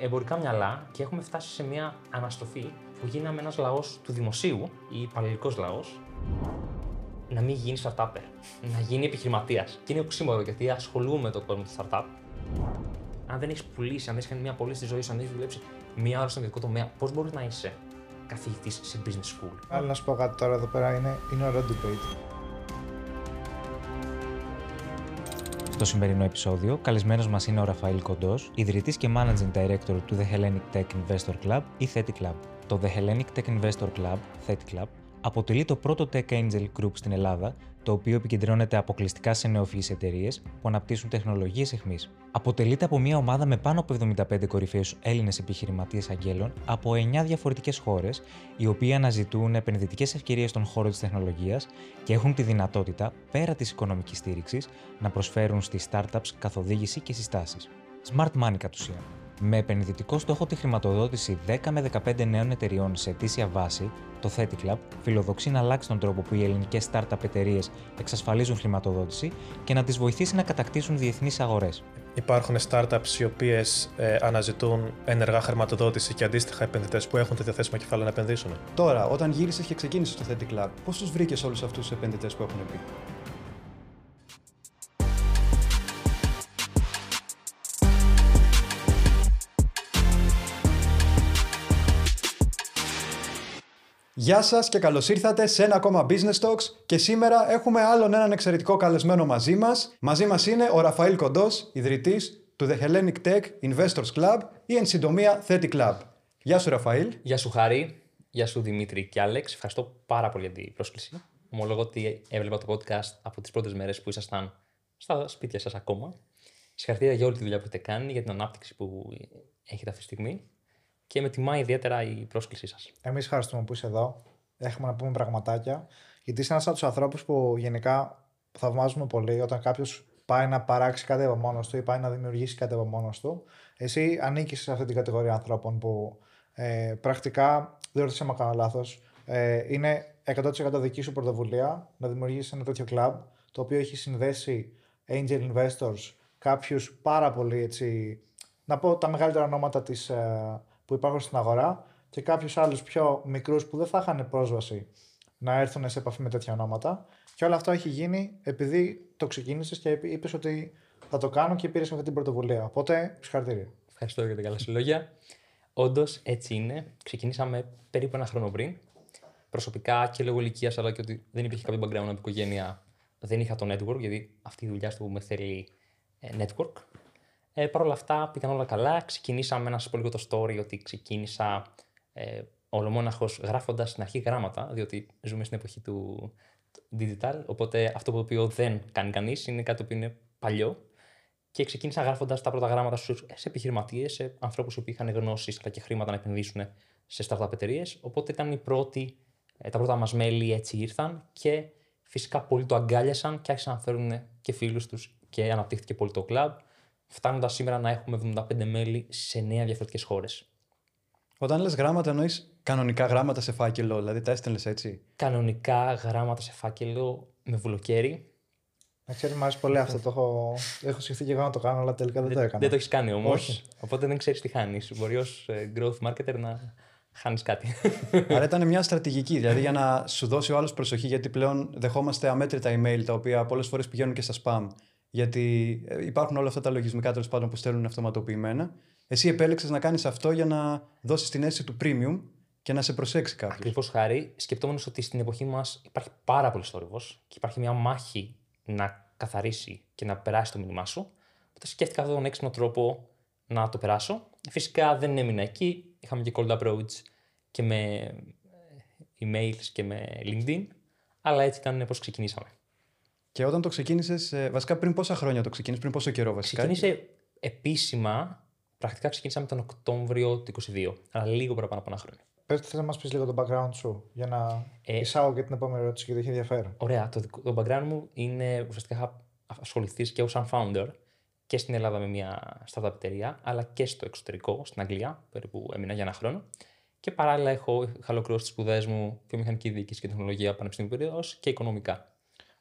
εμπορικά μυαλά και έχουμε φτάσει σε μια αναστροφή που γίναμε ένας λαός του δημοσίου ή υπαλληλικό λαός να μην γίνει startupper, να γίνει επιχειρηματίας. Και είναι οξύμορο γιατί ασχολούμαι με το κόσμο του startup. Αν δεν έχεις πουλήσει, αν δεν έχεις κάνει μια πωλή στη ζωή σου, αν δεν έχεις δουλέψει μία ώρα στον ιδιωτικό τομέα, πώς μπορείς να είσαι καθηγητής σε business school; Άλλο να σου πω κάτι τώρα εδώ πέρα είναι, είναι ωραίο debate. Στο σημερινό επεισόδιο, καλεσμένος μας είναι ο Ραφαήλ Κοντός, ιδρυτής και managing director του The Hellenic Tech Investor Club ή Theti Club. Το The Hellenic Tech Investor Club, Theti Club, αποτελεί το πρώτο tech angel group στην Ελλάδα, το οποίο επικεντρώνεται αποκλειστικά σε νεοφυείς εταιρείες που αναπτύσσουν τεχνολογίες αιχμή. Αποτελείται από μια ομάδα με πάνω από 75 κορυφαίους Έλληνες επιχειρηματίες αγγέλων από 9 διαφορετικές χώρες, οι οποίοι αναζητούν επενδυτικές ευκαιρίες στον χώρο της τεχνολογίας και έχουν τη δυνατότητα, πέρα της οικονομικής στήριξης, να προσφέρουν στις startups καθοδήγηση και συστάσεις. Smart money κατ' ουσίαν. Με επενδυτικό στόχο τη χρηματοδότηση 10 με 15 νέων εταιριών σε αιτήσια βάση, το Theti Club φιλοδοξεί να αλλάξει τον τρόπο που οι ελληνικές startup εταιρείες εξασφαλίζουν χρηματοδότηση και να τις βοηθήσει να κατακτήσουν διεθνείς αγορές. Υπάρχουν startups οι οποίες ε, αναζητούν ενεργά χρηματοδότηση και αντίστοιχα επενδυτές που έχουν τα διαθέσιμα κεφάλαια να επενδύσουν. Τώρα, όταν γύρισες και ξεκίνησες το Theti Club, πώς τους βρήκες όλους αυτούς τους επενδυτές που έχουν πει. Γεια σας και καλώς ήρθατε σε ένα ακόμα Business Talks και σήμερα έχουμε άλλον έναν εξαιρετικό καλεσμένο μαζί μας. Μαζί μας είναι ο Ραφαήλ Κοντός, ιδρυτής του The Hellenic Tech Investors Club ή εν συντομία Theti Club. Γεια σου Ραφαήλ. Γεια σου Χάρη, γεια σου Δημήτρη και Άλεξ. Ευχαριστώ πάρα πολύ για την πρόσκληση. Ομολόγω ότι έβλεπα το podcast από τις πρώτες μέρες που ήσασταν στα σπίτια σας ακόμα. Συγχαρητήρια για όλη τη δουλειά που έχετε κάνει, για την ανάπτυξη που έχετε αυτή τη στιγμή και με τιμά ιδιαίτερα η πρόσκλησή σας. Εμείς ευχαριστούμε που είσαι εδώ. Έχουμε να πούμε πραγματάκια. Γιατί είσαι ένας από τους ανθρώπους που γενικά θαυμάζουμε πολύ όταν κάποιος πάει να παράξει κάτι από μόνος του ή πάει να δημιουργήσει κάτι από μόνος του. Εσύ ανήκεις σε αυτή την κατηγορία ανθρώπων που ε, πρακτικά, δεν ρωτήσε με κάνω λάθος, ε, είναι 100% δική σου πρωτοβουλία να δημιουργήσεις ένα τέτοιο club το οποίο έχει συνδέσει angel investors, κάποιους πάρα πολύ έτσι, να πω τα μεγαλύτερα ονόματα της, ε, που υπάρχουν στην αγορά και κάποιους άλλους πιο μικρούς που δεν θα είχαν πρόσβαση να έρθουν σε επαφή με τέτοια ονόματα. Και όλο αυτό έχει γίνει επειδή το ξεκίνησες και είπες ότι θα το κάνω και πήρες αυτή την πρωτοβουλία. Οπότε, συγχαρητήρια. Ευχαριστώ για τα καλά σου λόγια. Όντως έτσι είναι. Ξεκινήσαμε περίπου ένα χρόνο πριν. Προσωπικά και λόγω ηλικίας, αλλά και ότι δεν υπήρχε κάποιο background από οικογένεια, δεν είχα το network, γιατί αυτή η δουλειά στο με θέλει ε, network. Ε, Παρ' όλα αυτά πήγαν όλα καλά. Ξεκινήσαμε να σας πω λίγο το story ότι ξεκίνησα ε, ολομόναχος γράφοντας στην αρχή γράμματα, διότι ζούμε στην εποχή του digital. Οπότε αυτό το οποίο δεν κάνει κανείς είναι κάτι που είναι παλιό. Και ξεκίνησα γράφοντας τα πρώτα γράμματα σε επιχειρηματίες, σε ανθρώπους που είχαν γνώσεις αλλά και χρήματα να επενδύσουν σε startup εταιρείες. Οπότε ήταν οι πρώτοι, ε, τα πρώτα μας μέλη έτσι ήρθαν και φυσικά πολλοί το αγκάλιασαν και άρχισαν να φέρουν και φίλους τους και αναπτύχθηκε πολύ το club φτάνοντας σήμερα να έχουμε 75 μέλη σε 9 διαφορετικές χώρες. Όταν λες γράμματα, εννοείς κανονικά γράμματα σε φάκελο, δηλαδή τα έστελνες έτσι. Κανονικά γράμματα σε φάκελο με βουλοκαίρι. Να ξέρεις, μου αρέσει πολύ αυτό. Το έχω, έχω σκεφτεί και εγώ να το κάνω, αλλά τελικά δεν το έκανα. Δεν το έχεις κάνει όμως. Οπότε δεν ξέρεις τι χάνεις. Μπορεί ως ε, growth marketer να χάνεις κάτι. Άρα ήταν μια στρατηγική, δηλαδή για να σου δώσει ο άλλος προσοχή, γιατί πλέον δεχόμαστε αμέτρητα email τα οποία πολλές φορές πηγαίνουν και στα spam. Γιατί ε, υπάρχουν όλα αυτά τα λογισμικά τέλος πάντων που στέλνουν αυτοματοποιημένα. Εσύ επέλεξες να κάνεις αυτό για να δώσεις την αίσθηση του premium και να σε προσέξει κάποιος. Ακριβώς χάρη, σκεπτόμενος ότι στην εποχή μας υπάρχει πάρα πολύ θόρυβος και υπάρχει μια μάχη να καθαρίσει και να περάσει το μήνυμά σου. Οπότε σκέφτηκα αυτόν τον έξυπνο τρόπο να το περάσω. Φυσικά δεν έμεινα εκεί. Είχαμε και cold approach και με ε, emails και με LinkedIn. Αλλά έτσι ήταν πώ ξεκινήσαμε. Και όταν το ξεκίνησες, ε, βασικά πριν πόσα χρόνια το ξεκίνησες, πριν πόσο καιρό βασικά; Ξεκίνησε επίσημα, πρακτικά ξεκίνησαμε τον Οκτώβριο του 2022, αλλά λίγο παραπάνω από ένα χρόνο. Πες, θες να μας πεις λίγο το background σου, για να ε, εισάγω και την επόμενη ερώτηση, γιατί έχει ενδιαφέρον. Ωραία. Το, το background μου είναι ουσιαστικά είχα ασχοληθείς και ως σαν founder και στην Ελλάδα με μια startup εταιρεία, αλλά και στο εξωτερικό, στην Αγγλία, περίπου έμεινα για ένα χρόνο. Και παράλληλα έχω, είχα ολοκληρώσει τις σπουδές μου βιομηχανική διοίκηση και τεχνολογία πανεπιστημίου περίοδο και οικονομικά.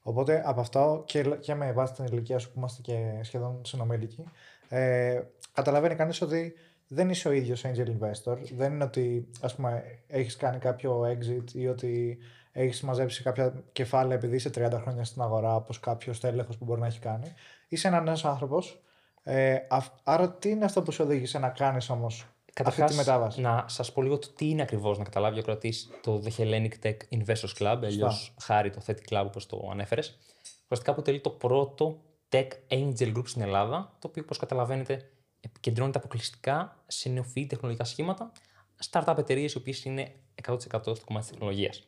Οπότε από αυτό και, και με βάση την ηλικία σου που είμαστε και σχεδόν συνομήλικοι, ε, καταλαβαίνει κανείς ότι δεν είσαι ο ίδιος angel investor. Δεν είναι ότι ας πούμε, έχεις κάνει κάποιο exit ή ότι έχεις μαζέψει κάποια κεφάλαια επειδή είσαι 30 χρόνια στην αγορά, όπως κάποιος τέλεχος που μπορεί να έχει κάνει. Είσαι ένα νέος άνθρωπος. Ε, αυ- άρα, τι είναι αυτό που σε οδήγησε να κάνεις όμως αυτή Καταρχάς, τη μετάβαση. να σας πω λίγο το τι είναι ακριβώς να καταλάβει ο κρατή το The Hellenic Tech Investors Club, αλλιώς χάρη το Theta Club όπως το ανέφερες. Ουσιαστικά αποτελεί το πρώτο tech angel group στην Ελλάδα, το οποίο όπως καταλαβαίνετε επικεντρώνεται αποκλειστικά σε νεοφυή τεχνολογικά σχήματα, startup εταιρείες οι οποίες είναι 100% στο κομμάτι της τεχνολογίας.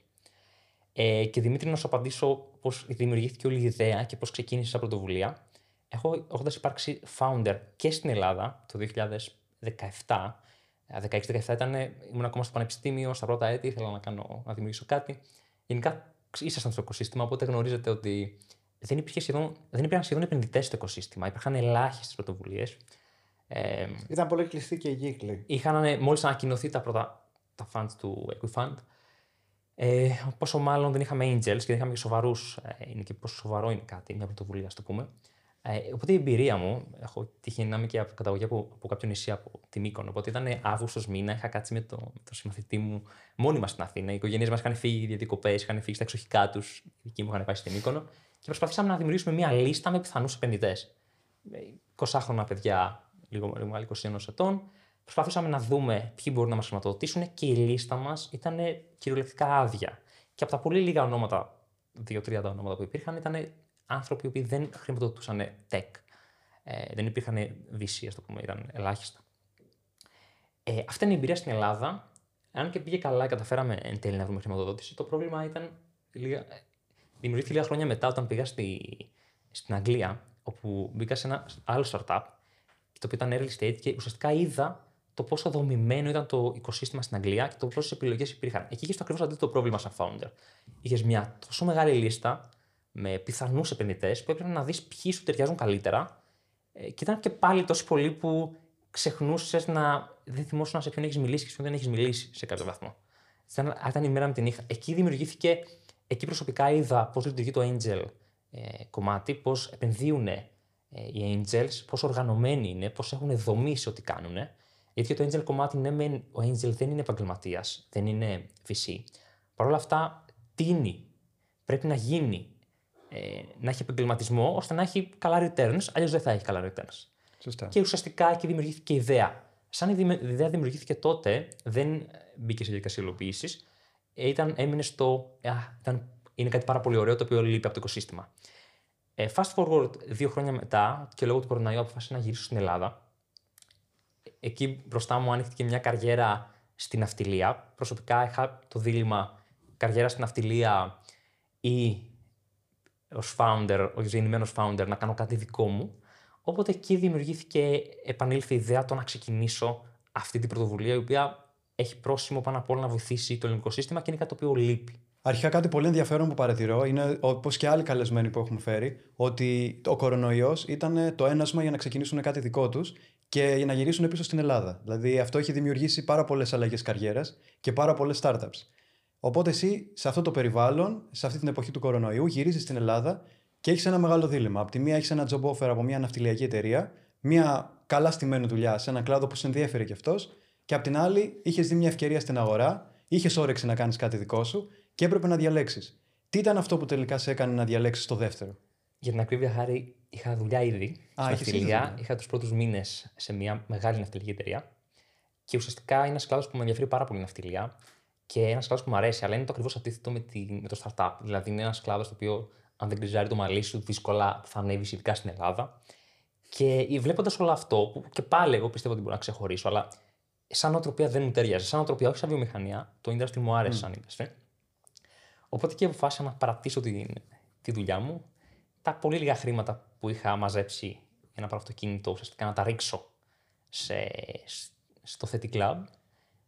Ε, και Δημήτρη, να σου απαντήσω πώς δημιουργήθηκε όλη η ιδέα και πώς ξεκίνησε σαν πρωτοβουλία. Έχω, έχοντας υπάρξει founder και στην Ελλάδα το 2017, 16-17 ήταν, ήμουν ακόμα στο πανεπιστήμιο, στα πρώτα έτη, ήθελα να, κάνω, να δημιουργήσω κάτι. Γενικά ήσασταν στο οικοσύστημα, οπότε γνωρίζετε ότι δεν, υπήρχε σχεδόν, δεν υπήρχαν σχεδόν επενδυτές στο οικοσύστημα. Υπήρχαν ελάχιστες πρωτοβουλίες. Ε, Ήταν πολύ κλειστή και η κύκλη. είχαν μόλις ανακοινωθεί τα πρώτα τα funds του Equifund. Ε, πόσο μάλλον δεν είχαμε angels και δεν είχαμε και σοβαρούς. Ε, είναι και πόσο σοβαρό είναι κάτι, μια πρωτοβουλία, ας το πούμε. Ε, οπότε η εμπειρία μου, έχω τύχει να είμαι και από καταγωγή από, από κάποιο νησί από τη Μύκονο. Οπότε ήταν Αύγουστος μήνα, είχα κάτσει με, το, με τον συμμαθητή μου μόνοι μα στην Αθήνα. Οι οικογένειε μας είχαν φύγει για διακοπέ, είχαν φύγει στα εξοχικά τους, οι δικοί μου είχαν πάει στη Μύκονο και προσπαθήσαμε να δημιουργήσουμε μια λίστα με πιθανούς επενδυτές. 20χρονα παιδιά, λίγο, λίγο άλλοι 21 ετών. Προσπαθήσαμε να δούμε ποιοι μπορούν να μας χρηματοδοτήσουν και η λίστα μας ήταν κυριολεκτικά άδεια. Και από τα πολύ λίγα ονόματα, δύο-τρία τα ονόματα που υπήρχαν, ήταν άνθρωποι οι οποίοι δεν χρηματοδοτούσαν tech. Ε, δεν υπήρχαν VC, ας το πούμε, ήταν ελάχιστα. Ε, αυτή είναι η εμπειρία στην Ελλάδα. Αν και πήγε καλά, καταφέραμε εν τέλει να βρούμε χρηματοδότηση. Το πρόβλημα ήταν. Λίγα, ε, δημιουργήθηκε λίγα χρόνια μετά, όταν πήγα στη, στην Αγγλία, όπου μπήκα σε ένα άλλο startup, το οποίο ήταν early stage και ουσιαστικά είδα το πόσο δομημένο ήταν το οικοσύστημα στην Αγγλία και το πόσες επιλογές υπήρχαν. Εκεί είχε το ακριβώς αντίθετο πρόβλημα σαν founder. Είχες μια τόσο μεγάλη λίστα με πιθανούς επενδυτές που έπρεπε να δεις ποιοι σου ταιριάζουν καλύτερα. Ε, και ήταν και πάλι τόσοι πολλοί που ξεχνούσες να. Δεν θυμόσουν σε ποιον έχεις μιλήσει και σε ποιον δεν έχεις μιλήσει σε κάποιο βαθμό. Ήταν, ήταν η μέρα με την νύχτα. Εκεί δημιουργήθηκε. Εκεί προσωπικά είδα πώς λειτουργεί το Angel ε, κομμάτι, πώς επενδύουν ε, οι Angels, πώς οργανωμένοι είναι, πώς έχουν δομή σε ό,τι κάνουν. Γιατί το Angel κομμάτι, ναι, μεν, ο Angel δεν είναι επαγγελματίας, δεν είναι VC. Παρ' όλα αυτά, τίνει, πρέπει να γίνει, ε, να έχει επαγγελματισμό ώστε να έχει καλά returns, αλλιώς δεν θα έχει καλά returns. Σωστά. Και ουσιαστικά εκεί δημιουργήθηκε η ιδέα. Σαν η δημι- η ιδέα δημιουργήθηκε τότε, δεν μπήκε σε διαδικασία υλοποίησης. Ήταν, έμεινε στο. Α, ήταν, είναι κάτι πάρα πολύ ωραίο το οποίο λείπει από το οικοσύστημα. Ε, fast forward δύο χρόνια μετά και λόγω του κοροναϊού αποφάσισα να γυρίσω στην Ελλάδα. Εκεί μπροστά μου άνοιχτηκε μια καριέρα στην ναυτιλία. Προσωπικά είχα το δίλημα καριέρα στην ναυτιλία ή ως founder, ως γεννημένος founder, να κάνω κάτι δικό μου. Οπότε εκεί δημιουργήθηκε, επανήλθε η ιδέα το να ξεκινήσω αυτή την πρωτοβουλία, η οποία έχει πρόσημο πάνω απ' όλα να βοηθήσει το ελληνικό σύστημα και είναι κάτι το οποίο λείπει. Αρχικά κάτι πολύ ενδιαφέρον που παρατηρώ είναι, όπως και άλλοι καλεσμένοι που έχουμε φέρει, ότι ο κορονοϊός ήταν το ένασμα για να ξεκινήσουν κάτι δικό τους και για να γυρίσουν πίσω στην Ελλάδα. Δηλαδή αυτό έχει δημιουργήσει πάρα πολλές αλλαγές καριέρας και πάρα πολλές startups. Οπότε εσύ σε αυτό το περιβάλλον, σε αυτή την εποχή του κορονοϊού, γυρίζεις στην Ελλάδα και έχεις ένα μεγάλο δίλημα. Απ' τη μία έχεις ένα job offer από μια ναυτιλιακή εταιρεία, μια καλά στημένη δουλειά σε ένα κλάδο που σε ενδιαφέρει κι αυτός, και απ' την άλλη είχες δει μια ευκαιρία στην αγορά, είχες όρεξη να κάνεις κάτι δικό σου και έπρεπε να διαλέξεις. Τι ήταν αυτό που τελικά σε έκανε να διαλέξεις το δεύτερο; Για την ακρίβεια, χάρη, είχα δουλειά ήδη στην είχες ήδη ναυτιλία. δουλειά. Είχα τους πρώτους μήνες σε μια μεγάλη ναυτιλιακή εταιρεία. Και ουσιαστικά είναι ένας κλάδος που με ενδιαφέρει πάρα πολύ η ναυτιλία και ένας κλάδος που μου αρέσει, αλλά είναι το ακριβώς αντίθετο με, τη, με το startup. Δηλαδή, είναι ένας κλάδος το οποίο, αν δεν γκριζάρει το μαλλί σου, δύσκολα θα ανέβεις ειδικά στην Ελλάδα. Και βλέποντας όλο αυτό, που και πάλι εγώ πιστεύω ότι μπορώ να ξεχωρίσω, αλλά σαν οτροπία δεν μου ταιριάζει. Σαν οτροπία, όχι σαν βιομηχανία, το industry μου άρεσε σαν industry. Οπότε και αποφάσισα να παρατήσω τη, τη δουλειά μου. Τα πολύ λίγα χρήματα που είχα μαζέψει για να πάρω αυτοκίνητο, ουσιαστικά να τα ρίξω σε, στο Theti Club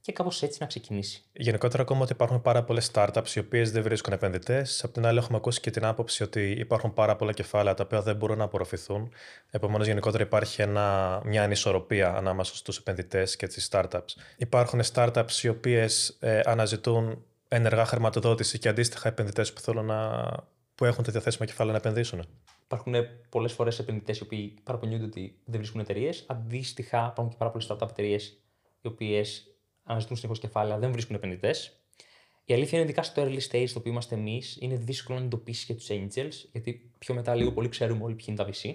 και κάπως έτσι να ξεκινήσει. Γενικότερα, ακόμα ότι υπάρχουν πάρα πολλές startups οι οποίες δεν βρίσκουν επενδυτές. Απ' την άλλη, έχουμε ακούσει και την άποψη ότι υπάρχουν πάρα πολλά κεφάλαια τα οποία δεν μπορούν να απορροφηθούν. Επομένως, γενικότερα υπάρχει ένα, μια ανισορροπία ανάμεσα στους επενδυτές και τις startups. Υπάρχουν startups οι οποίες ε, αναζητούν ενεργά χρηματοδότηση και αντίστοιχα επενδυτές που, θέλουν να, που έχουν τα διαθέσιμα κεφάλαια να επενδύσουν. Υπάρχουν πολλές φορές επενδυτές οι οποίοι παραπονιούνται ότι δεν βρίσκουν εταιρείες. Αντίστοιχα, υπάρχουν και πάρα πολλές startup εταιρείες οι οποίες αναζητούν συνεχώς κεφάλαια, δεν βρίσκουν επενδυτές. Η αλήθεια είναι ειδικά στο early stage στο οποίο είμαστε εμείς, είναι δύσκολο να εντοπίσεις και τους angels, γιατί πιο μετά λίγο πολύ ξέρουμε όλοι ποιοι είναι τα VC.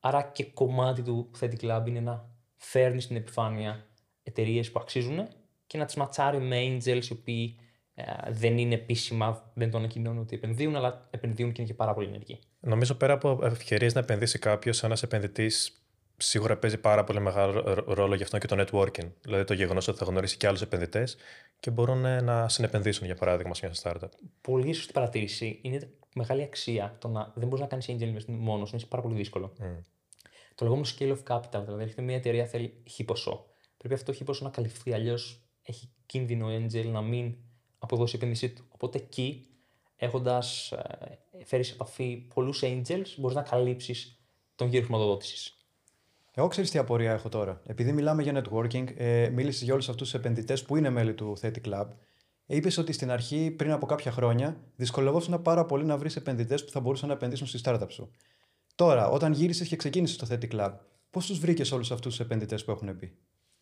Άρα και κομμάτι του Theta Club είναι να φέρνεις στην επιφάνεια εταιρείες που αξίζουν και να τις ματσάρει με angels οι οποίοι ε, δεν είναι επίσημα, δεν τον ανακοινώνουν ότι επενδύουν, αλλά επενδύουν και είναι και πάρα πολύ ενεργοί. Νομίζω πέρα από ευκαιρίες να επενδύσει κάποιος, ένας επενδυτής σίγουρα παίζει πάρα πολύ μεγάλο ρόλο γι' αυτό και το networking. Δηλαδή το γεγονός ότι θα γνωρίσει και άλλους επενδυτές και μπορούν ε, να συνεπενδύσουν, για παράδειγμα, σε μια startup. Πολύ σωστή παρατήρηση. Είναι μεγάλη αξία το να δεν μπορείς να κάνεις angel investment μόνος, είναι πάρα πολύ δύσκολο. Mm. Το λεγόμενο scale of capital, δηλαδή έρχεται μια εταιρεία θέλει χ ποσό. Πρέπει αυτό το χ ποσό να καλυφθεί, αλλιώς έχει κίνδυνο angel να μην αποδώσει η επένδυσή του. Οπότε εκεί, έχοντας ε, φέρεις σε επαφή πολλούς angels, μπορείς να καλύψεις τον γύρο χρηματοδότησης. Εγώ ξέρεις τι απορία έχω τώρα. Επειδή μιλάμε για networking, ε, μίλησες για όλους αυτούς τους επενδυτές που είναι μέλη του Theti Club. Είπες ότι στην αρχή, πριν από κάποια χρόνια, δυσκολευόσουν πάρα πολύ να βρεις επενδυτές που θα μπορούσαν να επενδύσουν στη startup σου. Τώρα, όταν γύρισες και ξεκίνησες το Theti Club, πώς τους βρήκες όλους αυτούς τους επενδυτές που έχουν πει.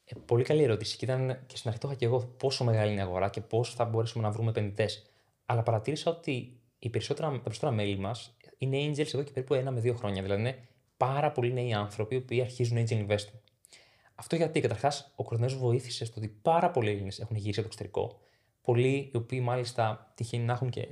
Ε, πολύ καλή ερώτηση. Και, ήταν, και στην αρχή το είχα και εγώ πόσο μεγάλη είναι η αγορά και πώς θα μπορέσουμε να βρούμε επενδυτές. Αλλά παρατήρησα ότι οι περισσότερα, τα περισσότερα μέλη μας είναι angels εδώ και περίπου ένα με δύο χρόνια. Δηλαδή είναι πάρα πολλοί νέοι άνθρωποι που αρχίζουν angel investing. Αυτό γιατί καταρχάς ο κορονοϊός βοήθησε στο ότι πάρα πολλοί Έλληνες έχουν γυρίσει από το εξωτερικό. Πολλοί οι οποίοι μάλιστα τυχαίνει να έχουν και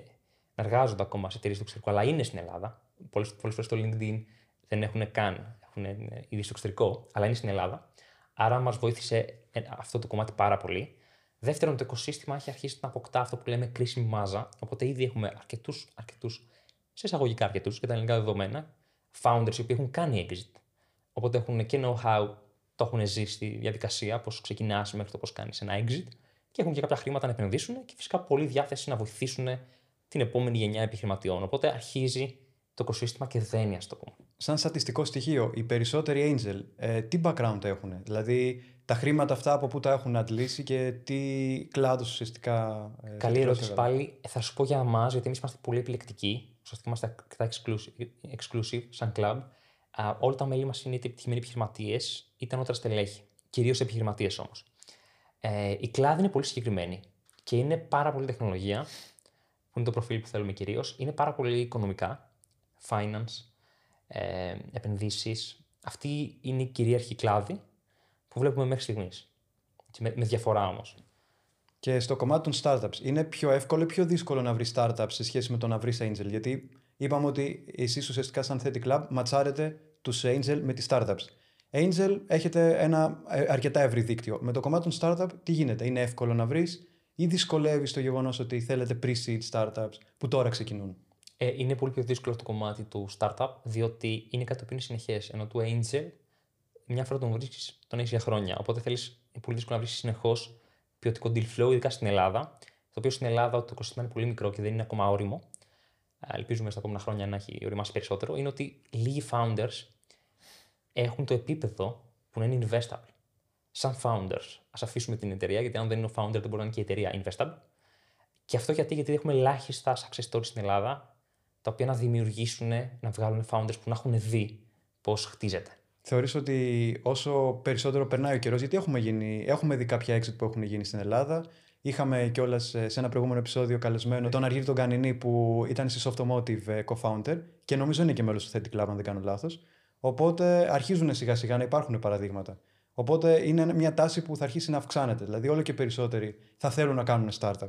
να εργάζονται ακόμα σε εταιρείες του εξωτερικού, αλλά είναι στην Ελλάδα. Πολλές φορές στο LinkedIn δεν έχουν καν, έχουν ήδη στο εξωτερικό, αλλά είναι στην Ελλάδα. Άρα μας βοήθησε ε, αυτό το κομμάτι πάρα πολύ. Δεύτερον, το οικοσύστημα έχει αρχίσει να αποκτά αυτό που λέμε κρίσιμη μάζα. Οπότε ήδη έχουμε αρκετούς, αρκετούς, σε εισαγωγικά αρκετούς και τα ελληνικά δεδομένα, founders οι οποίοι έχουν κάνει exit. Οπότε έχουν και know-how, το έχουν ζήσει στη διαδικασία, πώς ξεκινάς μέχρι το πώς κάνεις ένα exit και έχουν και κάποια χρήματα να επενδύσουν και φυσικά πολλή διάθεση να βοηθήσουν την επόμενη γενιά επιχειρηματιών. Οπότε αρχίζει το οικοσύστημα και δένει, ας το πούμε. Σαν στατιστικό στοιχείο, οι περισσότεροι angel ε, τι background έχουν, δηλαδή τα χρήματα αυτά από πού τα έχουν αντλήσει και τι κλάδο ουσιαστικά. Ε, Καλή ερώτηση πάλι. Θα σου πω για εμάς, γιατί εμείς είμαστε πολύ επιλεκτικοί ουσιαστικά είμαστε αρκετά exclusive, exclusive σαν club. Uh, όλα τα μέλη μας είναι είτε επιτυχημένοι επιχειρηματίες είτε ανώτερα στελέχη. Κυρίως επιχειρηματίες όμως. Ε, η κλάδη είναι πολύ συγκεκριμένη και είναι πάρα πολύ τεχνολογία, που είναι το προφίλ που θέλουμε κυρίως. Είναι πάρα πολύ οικονομικά, finance, ε, επενδύσεις. Αυτή είναι η κυρίαρχη κλάδη που βλέπουμε μέχρι στιγμής. Με, με διαφορά όμως. Και στο κομμάτι των startups, είναι πιο εύκολο ή πιο δύσκολο να βρεις startups σε σχέση με το να βρεις angel; Γιατί είπαμε ότι εσείς ουσιαστικά, σαν Theti Club, ματσάρετε τους angel με τις startups. Angel έχετε ένα ε, αρκετά ευρύ δίκτυο. Με το κομμάτι των startup, τι γίνεται, είναι εύκολο να βρεις ή δυσκολεύεις το γεγονός ότι θέλετε pre-seed startups που τώρα ξεκινούν; Ε, είναι πολύ πιο δύσκολο το κομμάτι του startup, διότι είναι κάτι που είναι συνεχές. Ενώ του angel, μια φορά τον βρίσκεις, τον έχεις για χρόνια. Οπότε θέλεις πολύ δύσκολο να βρει συνεχώς ποιοτικό deal flow, ειδικά στην Ελλάδα. Το οποίο στην Ελλάδα το οικοσύστημα είναι πολύ μικρό και δεν είναι ακόμα όριμο. Ελπίζουμε στα επόμενα χρόνια να έχει οριμάσει περισσότερο. Είναι ότι λίγοι founders έχουν το επίπεδο που να είναι investable. Σαν founders, ας αφήσουμε την εταιρεία, γιατί αν δεν είναι ο founder, δεν μπορεί να είναι και η εταιρεία investable. Και αυτό γιατί, γιατί έχουμε ελάχιστα success stories στην Ελλάδα, τα οποία να δημιουργήσουν, να βγάλουν founders που να έχουν δει πώς χτίζεται. Θεωρείς ότι όσο περισσότερο περνάει ο καιρός, γιατί έχουμε, γίνει, έχουμε δει κάποια exit που έχουν γίνει στην Ελλάδα. Είχαμε κιόλας σε ένα προηγούμενο επεισόδιο καλεσμένο τον Αργύρι τον Κανινή που ήταν στη Softomotive ε, co-founder και νομίζω είναι και μέλος του Theti Club, αν δεν κάνω λάθος. Οπότε αρχίζουν σιγά σιγά να υπάρχουν παραδείγματα. Οπότε είναι μια τάση που θα αρχίσει να αυξάνεται. Δηλαδή, όλο και περισσότεροι θα θέλουν να κάνουν startup.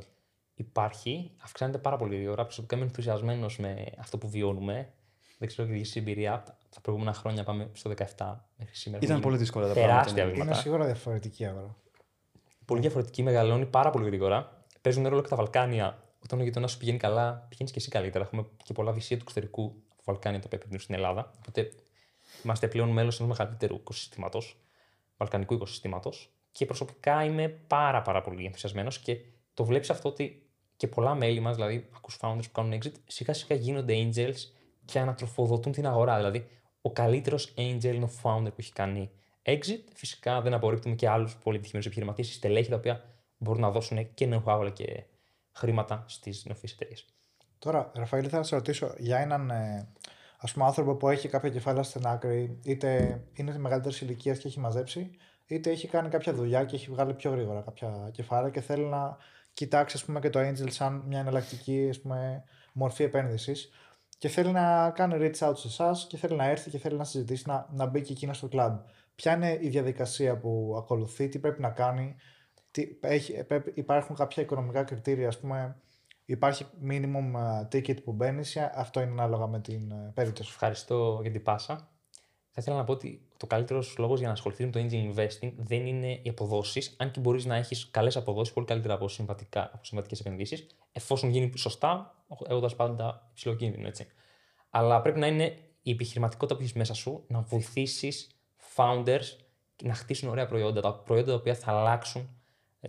Υπάρχει, αυξάνεται πάρα πολύ γρήγορα. Προσωπικά είμαι ενθουσιασμένος με αυτό που βιώνουμε. Δεν ξέρω και η εμπειρία τα προηγούμενα χρόνια πάμε στο 17 μέχρι σήμερα. Ήταν πολύ δύσκολα τα πράγματα. Τεράστια βήματα. Είναι σίγουρα διαφορετική αγορά. Πολύ διαφορετική, μεγαλώνει πάρα πολύ γρήγορα. Παίζουν ρόλο και τα Βαλκάνια. Όταν ο γειτονάς σου πηγαίνει καλά, πηγαίνεις και εσύ καλύτερα. Έχουμε και πολλά βυσία του εξωτερικού από Βαλκάνια τα οποία επενδύουν στην Ελλάδα. Οπότε είμαστε πλέον μέλος ενός μεγαλύτερου οικοσυστήματος, βαλκανικού οικοσυστήματος. Και προσωπικά είμαι πάρα, πάρα πολύ ενθουσιασμένος και το βλέπεις αυτό ότι και πολλά μέλη μας, δηλαδή ακούς founders που κάνουν exit, σιγά σιγά γίνονται angels και ανατροφοδοτούν την αγορά. Δηλαδή, ο καλύτερος angel είναι ο founder που έχει κάνει exit. Φυσικά δεν απορρίπτουμε και άλλους πολύ επιτυχημένου επιχειρηματίες, στελέχη τα οποία μπορούν να δώσουν και know-how αλλά και χρήματα στις νεοφυείς εταιρείες. Τώρα, Ραφαήλ, θα σε ρωτήσω για έναν ε, ας πούμε, άνθρωπο που έχει κάποια κεφάλαια στην άκρη, είτε είναι μεγαλύτερης ηλικίας και έχει μαζέψει, είτε έχει κάνει κάποια δουλειά και έχει βγάλει πιο γρήγορα κάποια κεφάλαια και θέλει να κοιτάξει ας πούμε, και το Angel σαν μια εναλλακτική ας πούμε, μορφή επένδυσης και θέλει να κάνει reach out σε εσάς και θέλει να έρθει και θέλει να συζητήσει να, να μπει και εκείνος στο club. Ποια είναι η διαδικασία που ακολουθεί, τι πρέπει να κάνει, τι, έχει, πρέπει, υπάρχουν κάποια οικονομικά κριτήρια, ας πούμε, υπάρχει minimum uh, ticket που μπαίνει, αυτό είναι ανάλογα με την uh, περίπτωση. Ευχαριστώ για την πάσα. Θα ήθελα να πω ότι το καλύτερος λόγος για να ασχοληθείς με το angel investing δεν είναι οι αποδόσεις, αν και μπορείς να έχεις καλές αποδόσεις, πολύ καλύτερα από, από συμβατικές επενδύσεις, εφόσον γίνει σωστά, έχοντας πάντα υψηλό κίνδυνο. Έτσι. Αλλά πρέπει να είναι η επιχειρηματικότητα που έχεις μέσα σου να βοηθήσεις founders να χτίσουν ωραία προϊόντα, τα προϊόντα τα οποία θα αλλάξουν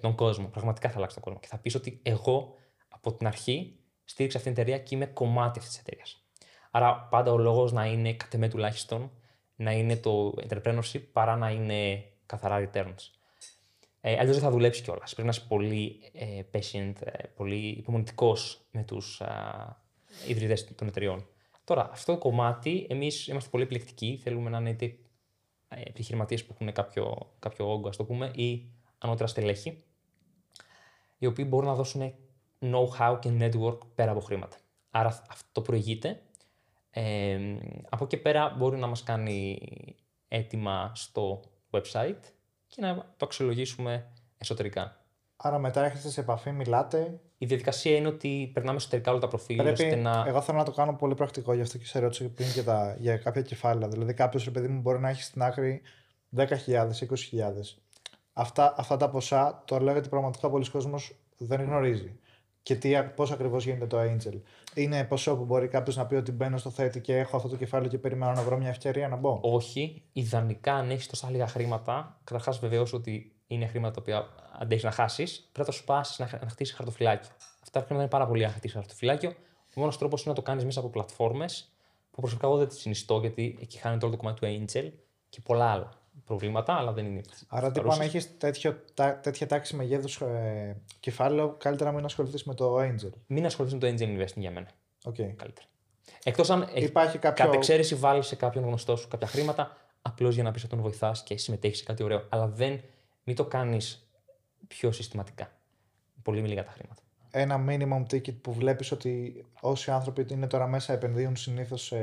τον κόσμο. Πραγματικά θα αλλάξουν τον κόσμο. Και θα πεις ότι εγώ από την αρχή στήριξα αυτή την εταιρεία και είμαι κομμάτι αυτής της εταιρείας. Άρα πάντα ο λόγος να είναι κατ' εμέ τουλάχιστον να είναι το entrepreneurship παρά να είναι καθαρά returns. Ε, Αλλιώς δεν θα δουλέψει κιόλας. Πρέπει να είσαι πολύ ε, patient, ε, πολύ υπομονητικός με τους ιδρυτές των εταιριών. Τώρα, αυτό το κομμάτι, εμείς είμαστε πολύ επιλεκτικοί. Θέλουμε να είναι είτε ε, επιχειρηματίες που έχουν κάποιο, κάποιο όγκο, ας το πούμε, ή ανώτερα στελέχη, οι οποίοι μπορούν να δώσουν know-how και network πέρα από χρήματα. Άρα αυτό προηγείται. Ε, από εκεί πέρα μπορεί να μας κάνει έτοιμα στο website και να το αξιολογήσουμε εσωτερικά. Άρα μετά έρχεστε σε επαφή, μιλάτε. Η διαδικασία είναι ότι περνάμε εσωτερικά όλα τα προφίλ. Πρέπει, ώστε να... Εγώ θέλω να το κάνω πολύ πρακτικό, γι' αυτό και σε ρώτησα πριν και τα, για κάποια κεφάλαια. Δηλαδή, κάποιος ρε παιδί μου μπορεί να έχει στην άκρη 10.000, 20.000. Αυτά, αυτά τα ποσά το λέω γιατί πραγματικά πολλοί κόσμος δεν γνωρίζει. Και τι, πώς ακριβώς γίνεται το Angel. Είναι ποσό που μπορεί κάποιος να πει ότι μπαίνω στο θέτη και έχω αυτό το κεφάλαιο και περιμένω να βρω μια ευκαιρία να μπω. Όχι. Ιδανικά, αν έχεις τόσα λίγα χρήματα, καταρχάς βεβαίως ότι είναι χρήματα τα οποία αντέχει να χάσεις, πρέπει να το σπάσει να, να χτίσεις χαρτοφυλάκιο. Αυτά τα χρήματα είναι πάρα πολύ να χτίσεις χαρτοφυλάκιο. Ο μόνος τρόπος είναι να το κάνεις μέσα από πλατφόρμες που προσωπικά εγώ δεν τις συνιστώ γιατί εκεί χάνεται όλο το κομμάτι του Angel και πολλά άλλα προβλήματα, αλλά δεν είναι. Άρα, τύπου, αν έχεις τέτοια τάξη μεγέθους ε, κεφάλαιο, καλύτερα μην ασχοληθείς με το Angel. Μην ασχοληθείς με το Angel Investing για μένα. Okay. Καλύτερα. Εκτός αν υπάρχει κάποιο... κατ' εξαίρεση βάλει σε κάποιον γνωστό σου κάποια χρήματα, απλώς για να πεις ότι τον βοηθάς και συμμετέχεις σε κάτι ωραίο. Αλλά δεν, μην το κάνεις πιο συστηματικά. Πολύ με λίγα τα χρήματα. Ένα minimum ticket που βλέπεις ότι όσοι άνθρωποι είναι τώρα μέσα επενδύουν συνήθως σε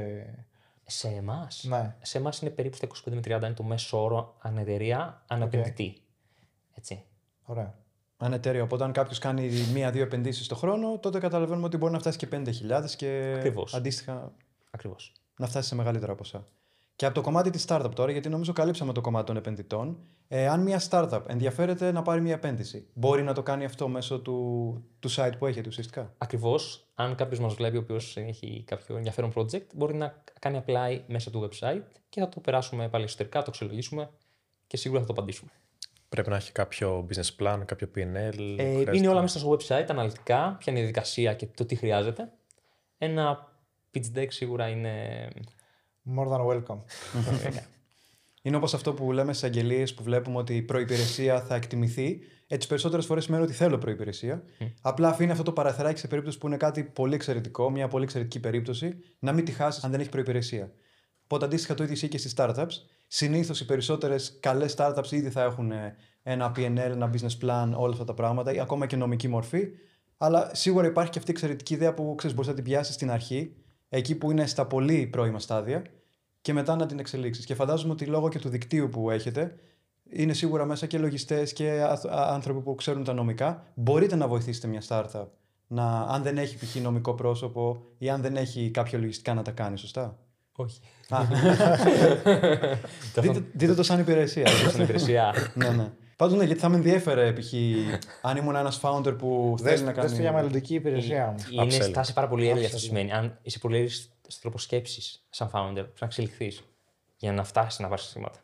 σε εμάς. Ναι. Σε εμάς είναι περίπου στα 25 με 30 είναι το μέσο όρο ανεταιρεία αναπενδυτή. Okay. Έτσι. Ωραία. Ανεταιρεία. Οπότε, αν κάποιος κάνει μία-δύο επενδύσεις το χρόνο, τότε καταλαβαίνουμε ότι μπορεί να φτάσει και 50.000 και Ακριβώς. αντίστοιχα Ακριβώς. να φτάσει σε μεγαλύτερα ποσά. Και από το κομμάτι της startup τώρα, γιατί νομίζω καλύψαμε το κομμάτι των επενδυτών, ε, αν μια startup ενδιαφέρεται να πάρει μια επένδυση, μπορεί να το κάνει αυτό μέσω του, του site που έχετε ουσιαστικά; Ακριβώς. Αν κάποιος μας βλέπει, ο οποίος έχει κάποιο ενδιαφέρον project, μπορεί να κάνει apply μέσα του website και θα το περάσουμε πάλι εσωτερικά, το αξιολογήσουμε και σίγουρα θα το απαντήσουμε. Πρέπει να έχει κάποιο business plan, κάποιο PNL. Ε, είναι όλα μέσα στο website αναλυτικά, ποια είναι η διαδικασία και το τι χρειάζεται. Ένα pitch deck σίγουρα είναι More than welcome. Είναι όπως αυτό που λέμε στι αγγελίες που βλέπουμε ότι η προπηρεσία θα εκτιμηθεί. Έτσι, περισσότερες φορές σημαίνει ότι θέλω προπηρεσία. Απλά αφήνει αυτό το παραθυράκι σε περίπτωση που είναι κάτι πολύ εξαιρετικό, μια πολύ εξαιρετική περίπτωση, να μην τη χάσεις αν δεν έχει προπηρεσία. Οπότε αντίστοιχα το ίδιο ισχύει και στις startups. Συνήθως οι περισσότερες καλές startups ήδη θα έχουν ε, ένα PNL, ένα business plan, όλα αυτά τα πράγματα, ή ακόμα και νομική μορφή. Αλλά σίγουρα υπάρχει και αυτή η εξαιρετική ιδέα που ξέρεις, μπορείς να την πιάσεις στην αρχή εκεί που είναι στα πολύ πρώιμα στάδια και μετά να την εξελίξεις. Και φαντάζομαι ότι λόγω και του δικτύου που έχετε, είναι σίγουρα μέσα και λογιστές και άνθρωποι που ξέρουν τα νομικά. Μπορείτε να βοηθήσετε μια startup να, αν δεν έχει π.χ. νομικό πρόσωπο ή αν δεν έχει κάποια λογιστικά να τα κάνει, σωστά; Όχι. δείτε, δείτε το σαν υπηρεσία. σαν υπηρεσία. ναι, ναι. Πάντως ναι, γιατί θα με ενδιέφερε π.χ. αν ήμουν ένας founder που θέλει να κάνει. Δεν για μελλοντική υπηρεσία μου. Είναι στάση πάρα πολύ έργη αυτό σημαίνει. Αν είσαι πολύ έργη στον τρόπο σκέψης σαν founder, πρέπει να εξελιχθείς για να φτάσεις να πάρει χρήματα.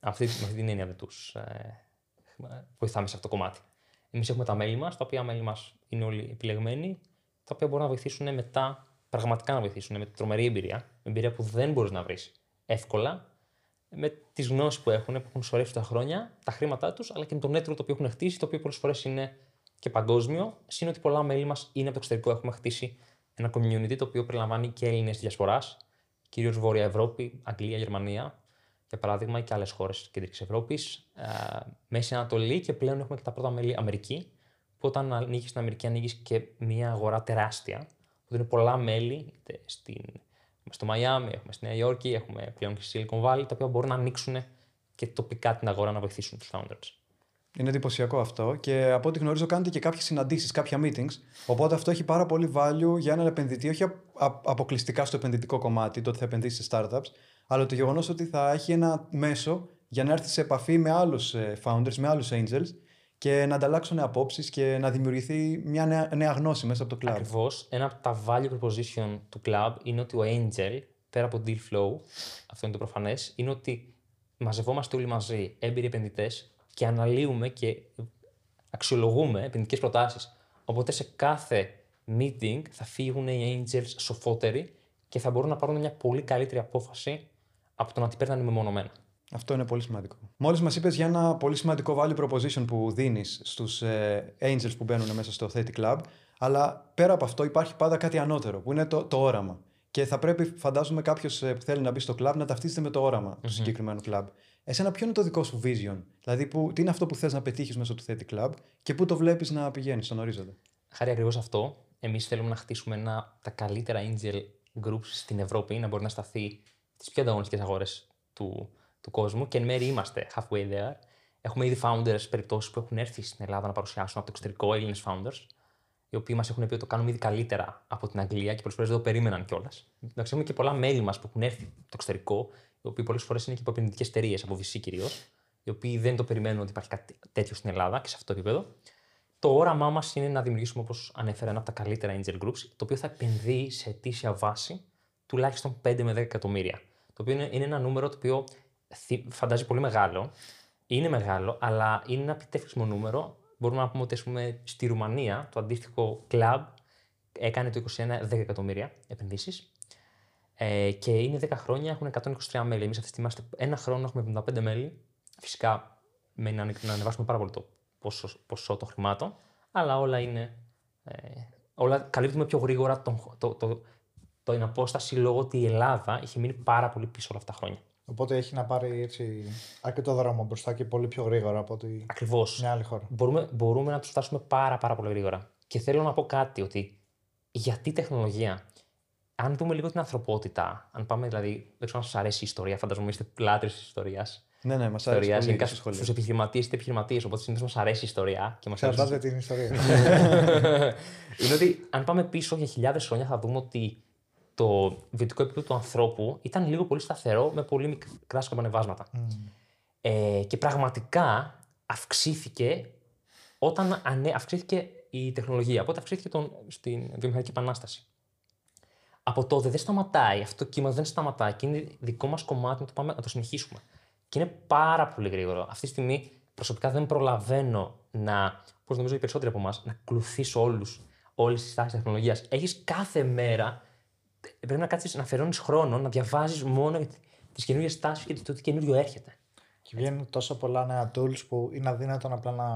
Αυτή, με αυτή την έννοια δεν τους ε, βοηθάμε σε αυτό το κομμάτι. Εμείς έχουμε τα μέλη μας, τα οποία μέλη μας είναι όλοι επιλεγμένοι, τα οποία μπορούν να βοηθήσουν μετά, πραγματικά να βοηθήσουν με τρομερή εμπειρία, εμπειρία που δεν μπορείς να βρεις εύκολα με τις γνώσεις που έχουν, που έχουν σωρεύσει τα χρόνια, τα χρήματά τους, αλλά και με το network το οποίο έχουν χτίσει, το οποίο πολλές φορές είναι και παγκόσμιο. Συν ότι πολλά μέλη μας είναι από το εξωτερικό. Έχουμε χτίσει ένα community το οποίο περιλαμβάνει και Έλληνες διασποράς, κυρίως Βόρεια Ευρώπη, Αγγλία, Γερμανία. για παράδειγμα, και άλλες χώρες της Κεντρικής Ευρώπης, Μέση Ανατολή και πλέον έχουμε και τα πρώτα μέλη Αμερική. Που όταν ανοίγει στην Αμερική, ανοίγεις και μια αγορά τεράστια, που είναι πολλά μέλη, είτε στην, στο Μαϊάμι, έχουμε στη Νέα Υόρκη, έχουμε πλέον και στη Silicon Valley, τα οποία μπορούν να ανοίξουν και τοπικά την αγορά να βοηθήσουν τους founders. Είναι εντυπωσιακό αυτό και από ό,τι γνωρίζω κάνετε και κάποιες συναντήσεις, κάποια meetings. Οπότε αυτό έχει πάρα πολύ value για έναν επενδυτή, όχι αποκλειστικά στο επενδυτικό κομμάτι, το ότι θα επενδύσει σε startups, αλλά το γεγονός ότι θα έχει ένα μέσο για να έρθει σε επαφή με άλλους ε, founders, με άλλους angels και να ανταλλάξουν απόψεις και να δημιουργηθεί μια νέα, νέα γνώση μέσα από το club. Ακριβώς. Ένα από τα value proposition του club είναι ότι ο angel, πέρα από deal flow, αυτό είναι το προφανές, είναι ότι μαζευόμαστε όλοι μαζί έμπειροι επενδυτές και αναλύουμε και αξιολογούμε επενδυτικές προτάσεις. Οπότε σε κάθε meeting θα φύγουν οι angels σοφότεροι και θα μπορούν να πάρουν μια πολύ καλύτερη απόφαση από το να την παίρνουν μεμονωμένα. Αυτό είναι πολύ σημαντικό. Μόλις μας είπες για ένα πολύ σημαντικό value proposition που δίνεις στους ε, angels που μπαίνουν μέσα στο Theta Club, αλλά πέρα από αυτό υπάρχει πάντα κάτι ανώτερο που είναι το, το όραμα. Και θα πρέπει, φαντάζομαι, κάποιος ε, που θέλει να μπει στο club να ταυτίζεται με το όραμα mm-hmm. του συγκεκριμένου club. Εσένα, ποιο είναι το δικό σου vision, Δηλαδή, που, τι είναι αυτό που θες να πετύχεις μέσω του Theta Club και πού το βλέπεις να πηγαίνεις στον ορίζοντα; Χάρη ακριβώς αυτό. Εμείς θέλουμε να χτίσουμε ένα τα καλύτερα angel groups στην Ευρώπη, να μπορεί να σταθεί τις πιο ανταγωνιστικές αγορές του, του κόσμου και εν μέρει είμαστε halfway there. Έχουμε ήδη founders περιπτώσεις που έχουν έρθει στην Ελλάδα να παρουσιάσουν από το εξωτερικό Έλληνες founders, οι οποίοι μας έχουν πει ότι το κάνουμε ήδη καλύτερα από την Αγγλία και πολλές φορές δεν το περίμεναν κιόλας. Εντάξει, έχουμε και πολλά μέλη μας που έχουν έρθει από το εξωτερικό, οι οποίοι πολλές φορές είναι και από επενδυτικές εταιρείες, από VC κυρίως, οι οποίοι δεν το περιμένουν ότι υπάρχει κάτι τέτοιο στην Ελλάδα και σε αυτό το επίπεδο. Το όραμά μας είναι να δημιουργήσουμε, όπως ανέφερα, ένα από τα καλύτερα angel groups, το οποίο θα επενδύει σε αιτήσια βάση τουλάχιστον 5 με 10 εκατομμύρια. Το οποίο είναι, είναι ένα νούμερο το οποίο φαντάζει πολύ μεγάλο. Είναι μεγάλο, αλλά είναι ένα επιτεύξιμο νούμερο. Μπορούμε να πούμε ότι πούμε, στη Ρουμανία το αντίστοιχο club έκανε το 21 10 εκατομμύρια επενδύσεις. Ε, και είναι 10 χρόνια, έχουν 123 μέλη. Εμείς αυτή τη στιγμή ένα χρόνο έχουμε 75 μέλη. Φυσικά μένει να, ανεβάσουμε πάρα πολύ το ποσό, ποσό των χρημάτων, αλλά όλα είναι. Ε, όλα καλύπτουμε πιο γρήγορα τον, το, το, το, την απόσταση λόγω ότι η Ελλάδα είχε μείνει πάρα πολύ πίσω όλα αυτά τα χρόνια. Οπότε έχει να πάρει έτσι αρκετό δρόμο μπροστά και πολύ πιο γρήγορα από ότι Ακριβώς. μια άλλη χώρα. Μπορούμε, μπορούμε να τους φτάσουμε πάρα, πάρα πολύ γρήγορα. Και θέλω να πω κάτι ότι γιατί τεχνολογία; Αν δούμε λίγο την ανθρωπότητα, αν πάμε δηλαδή, δεν ξέρω αν σας αρέσει η ιστορία, φανταζομαι είστε πλάτρες της ιστορίας. Ναι, ναι, μας αρέσει. Πολύ Γενικά στου επιχειρηματίες είστε επιχειρηματίες, οπότε συνήθως μας αρέσει η ιστορία. Και μας αρέσει... την ιστορία. είναι ότι αν πάμε πίσω για χιλιάδες χρόνια θα δούμε ότι το βιωτικό επίπεδο του ανθρώπου ήταν λίγο πολύ σταθερό με πολύ μικρά σκαμπανεβάσματα. Mm. Ε, και πραγματικά αυξήθηκε όταν ανε... αυξήθηκε η τεχνολογία. Οπότε αυξήθηκε τον... στην βιομηχανική επανάσταση. Από τότε δεν σταματάει. Αυτό το κύμα δεν σταματάει και είναι δικό μας κομμάτι να το, πάμε, να το συνεχίσουμε. Και είναι πάρα πολύ γρήγορο. Αυτή τη στιγμή προσωπικά δεν προλαβαίνω να, όπως νομίζω οι περισσότεροι από εμάς, να ακολουθήσω όλου, όλες τις τάσεις τεχνολογίας. Έχεις κάθε μέρα πρέπει να κάτσει να αφαιρώνει χρόνο, να διαβάζεις μόνο τις καινούριε τάσεις και το τι καινούριο έρχεται. Και βγαίνουν τόσο πολλά νέα tools που είναι αδύνατο απλά να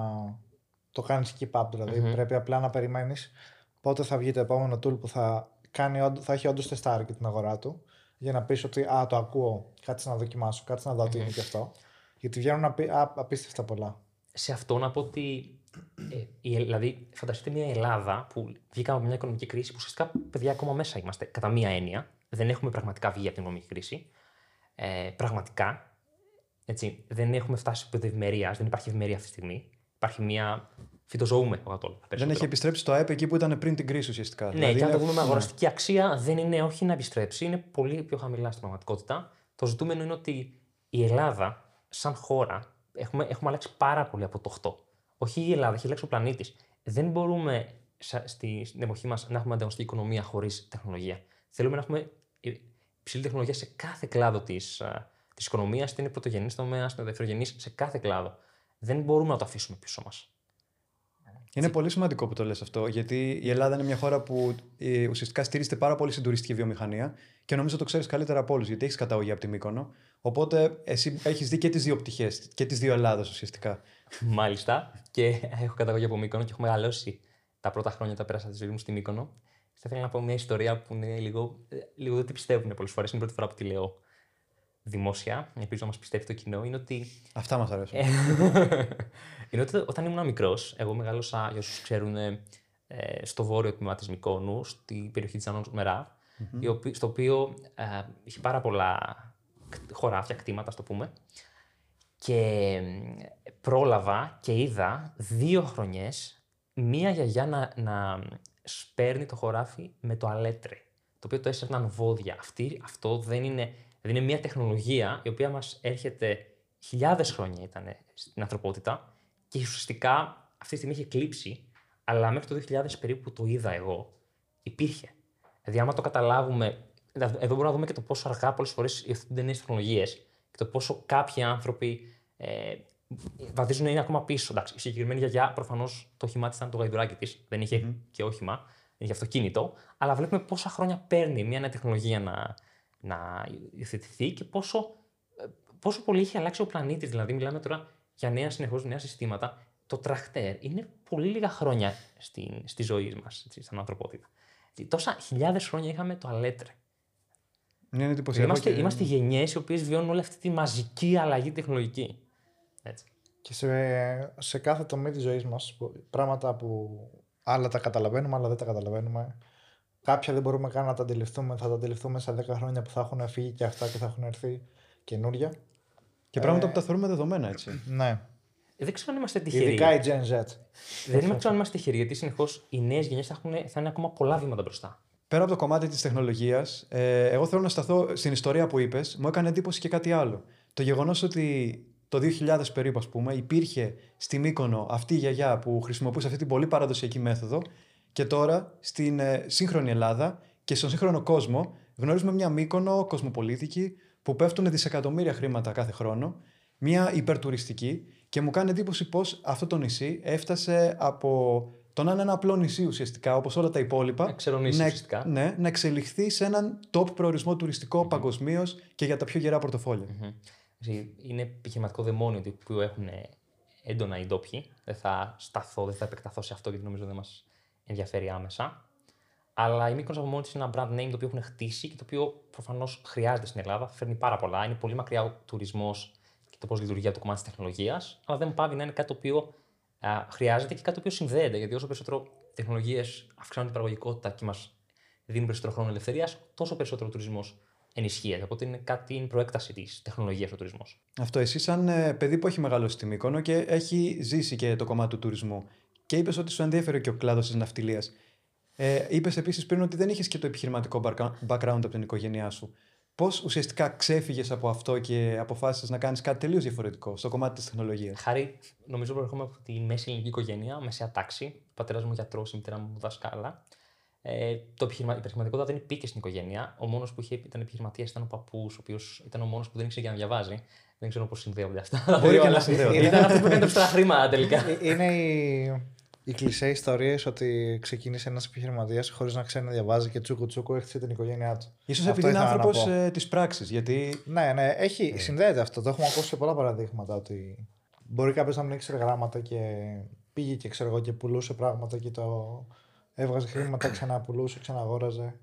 το κάνεις keep up. δηλαδη mm-hmm. πρέπει απλά να περιμένεις πότε θα βγει το επόμενο tool που θα, κάνει, θα έχει όντως τεστάρει και την αγορά του για να πεις ότι Α, το ακούω, κάτσε να δοκιμάσω, κάτσε να δω τι είναι και αυτό. Γιατί βγαίνουν απί, α, απίστευτα πολλά. Σε αυτό να πω ότι ε, δηλαδή, φανταστείτε μια Ελλάδα που βγήκαμε από μια οικονομική κρίση που ουσιαστικά παιδιά ακόμα μέσα είμαστε, κατά μία έννοια. Δεν έχουμε πραγματικά βγει από την οικονομική κρίση. Ε, πραγματικά. Έτσι, δεν έχουμε φτάσει σε επίπεδο ευημερίας, δεν υπάρχει ευημερία αυτή τη στιγμή. Υπάρχει μια. Φυτοζωούμε ο Ατόλ. Δεν έχει επιστρέψει το ΑΕΠ εκεί που ήταν πριν την κρίση ουσιαστικά. Ναι, δηλαδή και αν το δούμε με αγοραστική αξία, δεν είναι όχι να επιστρέψει, είναι πολύ πιο χαμηλά στην πραγματικότητα. Το ζητούμενο είναι ότι η Ελλάδα, σαν χώρα, έχουμε, έχουμε αλλάξει πάρα πολύ από το 8 όχι η Ελλάδα, έχει αλλάξει ο πλανήτης. Δεν μπορούμε στη, στην εποχή μας να έχουμε ανταγωνιστική οικονομία χωρίς τεχνολογία. Θέλουμε να έχουμε υψηλή τεχνολογία σε κάθε κλάδο της της οικονομίας, είτε είναι πρωτογενής τομέα, είτε δευτερογενής, σε κάθε κλάδο. Δεν μπορούμε να το αφήσουμε πίσω μας. Είναι πολύ σημαντικό που το λες αυτό, γιατί η Ελλάδα είναι μια χώρα που ε, ουσιαστικά στηρίζεται πάρα πολύ στην τουριστική βιομηχανία και νομίζω το ξέρεις καλύτερα από όλους, γιατί έχεις καταγωγή από τη Μύκονο. Οπότε εσύ έχεις δει και τις δύο πτυχές, και τις δύο Ελλάδα ουσιαστικά. Μάλιστα. Και έχω καταγωγή από Μύκονο και έχω μεγαλώσει τα πρώτα χρόνια τα πέρασα τη ζωή μου στη Μύκονο. Θα ήθελα να πω μια ιστορία που είναι λίγο, ε, λίγο δεν τη πιστεύουν πολλές φορές. Είναι η πρώτη φορά που τη λέω. δημόσια, ελπίζω να μας πιστεύει το κοινό, είναι ότι. Αυτά μας αρέσουν. Ε, είναι ότι όταν ήμουν μικρός, εγώ μεγάλωσα, για όσους ξέρουν, ε, στο βόρειο τμήμα της Μικόνου, στην περιοχή της Ανών Μερά, η οποία- στο οποίο ε, είχε πάρα πολλά κτ- χωράφια, κτήματα, ας το πούμε. Και ε, πρόλαβα και είδα δύο χρονιές μία γιαγιά να, να σπέρνει το χωράφι με το αλέτρε, το οποίο το έσαιρναν βόδια. Αυτή, αυτό δεν είναι, δεν είναι μία τεχνολογία η οποία μας έρχεται χιλιάδες χρόνια ήταν στην ανθρωπότητα και ουσιαστικά αυτή τη στιγμή είχε κλείψει, αλλά μέχρι το 2000 περίπου που το είδα εγώ, υπήρχε. Δηλαδή, άμα το καταλάβουμε, δηλαδή, εδώ μπορούμε να δούμε και το πόσο αργά πολλές φορές υιοθετούνται νέες τεχνολογίες και το πόσο κάποιοι άνθρωποι ε, βαδίζουν είναι ακόμα πίσω. Εντάξει, η συγκεκριμένη γιαγιά προφανώς το όχημά της ήταν το γαϊδουράκι της, δεν είχε και όχημα, δεν είχε αυτοκίνητο, αλλά βλέπουμε πόσα χρόνια παίρνει μια νέα τεχνολογία να, να υιοθετηθεί και πόσο, ε, πόσο πολύ έχει αλλάξει ο πλανήτης. Δηλαδή, μιλάμε τώρα για νέα συνεχώς νέα συστήματα. Το τραχτέρ είναι πολύ λίγα χρόνια στη, στη ζωή μας, στην ανθρωπότητα. Τόσα χιλιάδες χρόνια είχαμε το αλέτρε. Είναι εντυπωσιακό. Είμαστε, και- είμαστε γενιές οι οποίες βιώνουν όλη αυτή τη μαζική αλλαγή τεχνολογική. Έτσι. Και σε, σε κάθε τομέα της ζωής μας, πράγματα που άλλα τα καταλαβαίνουμε, άλλα δεν τα καταλαβαίνουμε. Κάποια δεν μπορούμε καν να τα αντιληφθούμε. Θα τα αντιληφθούμε σε 10 χρόνια που θα έχουν φύγει και αυτά και θα έχουν έρθει καινούρια. Και πράγματα που τα θεωρούμε δεδομένα έτσι. Ναι. Ε, Δεν ξέρω αν είμαστε τυχεροί. Ειδικά η Gen Z. Δεν ξέρω αν είμαστε τυχεροί, γιατί συνεχώς οι νέες γενιές θα, έχουν- θα είναι ακόμα πολλά βήματα μπροστά. Πέρα από το κομμάτι της τεχνολογίας, ε, εγώ θέλω να σταθώ στην ιστορία που είπες. Μου έκανε εντύπωση και κάτι άλλο. Το γεγονός ότι το 2000 περίπου, ας πούμε, υπήρχε στη Μύκονο αυτή η γιαγιά που χρησιμοποιούσε αυτή την πολύ παραδοσιακή μέθοδο και τώρα στην ε, σύγχρονη Ελλάδα και στον σύγχρονο κόσμο γνωρίζουμε μια Μύκονο κοσμοπολίτικη που πέφτουν δισεκατομμύρια χρήματα κάθε χρόνο, μια υπερτουριστική και μου κάνει εντύπωση πώ αυτό το νησί έφτασε από το να είναι ένα απλό νησί ουσιαστικά, όπως όλα τα υπόλοιπα, Να ξερονήσει να, ουσιαστικά. ναι, να εξελιχθεί σε έναν top προορισμό τουριστικό παγκοσμίως και για τα πιο γερά πορτοφόλια. Μμμ. Έτσι, Είναι επιχειρηματικό δαιμόνιο το που έχουν έντονα οι ντόπιοι. Δεν θα σταθώ, δεν θα επεκταθώ σε αυτό γιατί νομίζω δεν μας ενδιαφέρει άμεσα. Αλλά η Μύκονος από μόνη της είναι ένα brand name το οποίο έχουν χτίσει και το οποίο προφανώς χρειάζεται στην Ελλάδα. Φέρνει πάρα πολλά. Είναι πολύ μακριά ο τουρισμός και το πώς λειτουργεί από το κομμάτι της τεχνολογίας. Αλλά δεν πάβει να είναι κάτι το οποίο α, χρειάζεται και κάτι το οποίο συνδέεται. Γιατί όσο περισσότερο τεχνολογίες αυξάνουν την παραγωγικότητα και μας δίνουν περισσότερο χρόνο ελευθερίας, τόσο περισσότερο ο τουρισμός ενισχύεται. Οπότε είναι κάτι είναι προέκταση της τεχνολογίας ο τουρισμός. Αυτό εσύ σαν ε, παιδί που έχει μεγαλώσει στη Μύκονο και έχει ζήσει και το κομμάτι του τουρισμού και είπες ότι σου ενδιαφέρει και ο κλάδος της ναυτιλίας. Ε, είπες επίσης πριν ότι δεν είχες και το επιχειρηματικό barca- background από την οικογένειά σου. Πώς ουσιαστικά ξέφυγες από αυτό και αποφάσισες να κάνεις κάτι τελείως διαφορετικό στο κομμάτι της τεχνολογίας; Χάρη, νομίζω προερχόμαι από τη μέση ελληνική οικογένεια, μεσαία τάξη. Ο πατέρας μου γιατρός, η μητέρα μου δασκάλα. Ε, το επιχειρημα... Η επιχειρηματικότητα δεν υπήρχε στην οικογένεια. Ο μόνος που είχε, ήταν επιχειρηματίας ήταν ο παππούς, ο οποίος ήταν ο μόνος που δεν ήξερε για να διαβάζει. Δεν ξέρω πώς συνδέονται αυτά. τα Μπορεί δύο, και να αλλά συνδέονται. Ήταν αυτό που έκανε τα χρήματα τελικά. Ε, Είναι οι, οι κλεισέ ιστορίες ότι ξεκίνησε ένας επιχειρηματίας χωρίς να ξέρει να διαβάζει και τσούκου τσούκου έχτισε την οικογένειά του. σω Αυτό επειδή είναι ήθελα να άνθρωπος πω. ε, της πράξης. Γιατί Ναι, ναι, έχει, συνδέεται αυτό. Το έχουμε ακούσει σε πολλά παραδείγματα ότι μπορεί κάποιος να μην ήξερε γράμματα και πήγε και ξέρω εγώ και πουλούσε πράγματα και το έβγαζε χρήματα, ξαναπουλούσε, ξαναγόραζε.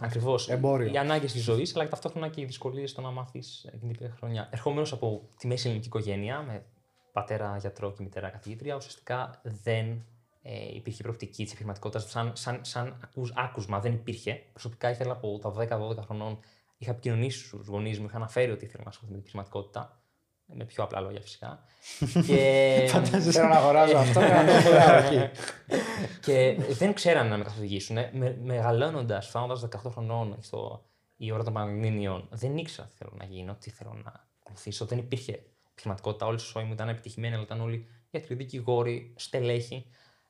Ακριβώς. Εμπόριο. Οι ανάγκες της ζωής, αλλά και ταυτόχρονα και οι δυσκολίες στο να μάθεις εκείνη την χρονιά. Ερχόμενος από τη μέση ελληνική οικογένεια, με πατέρα γιατρό και μητέρα καθηγήτρια, ουσιαστικά δεν ε, υπήρχε προοπτική της επιχειρηματικότητας σαν, σαν, σαν ακούς- άκουσμα. Δεν υπήρχε. Προσωπικά ήθελα από τα 10-12 χρονών, είχα επικοινωνήσει στους γονείς μου, είχα αναφέρει ότι ήθελα να ασχοληθώ με την επιχειρηματικότητα. Με πιο απλά λόγια φυσικά. και, Θέλω να αγοράζω αυτό και να το πουλάω εκεί. και δεν ξέρανε να με καθοδηγήσουν. Με, Μεγαλώνοντας, φτάνοντα 18 χρονών στο, η ώρα των Πανελληνίων, δεν ήξερα τι θέλω να γίνω, τι θέλω να ακολουθήσω. Δεν υπήρχε επιχειρηματικότητα. Όλοι οι σώοι μου ήταν επιτυχημένοι, αλλά ήταν όλοι γιατροί, δικηγόροι, στελέχοι.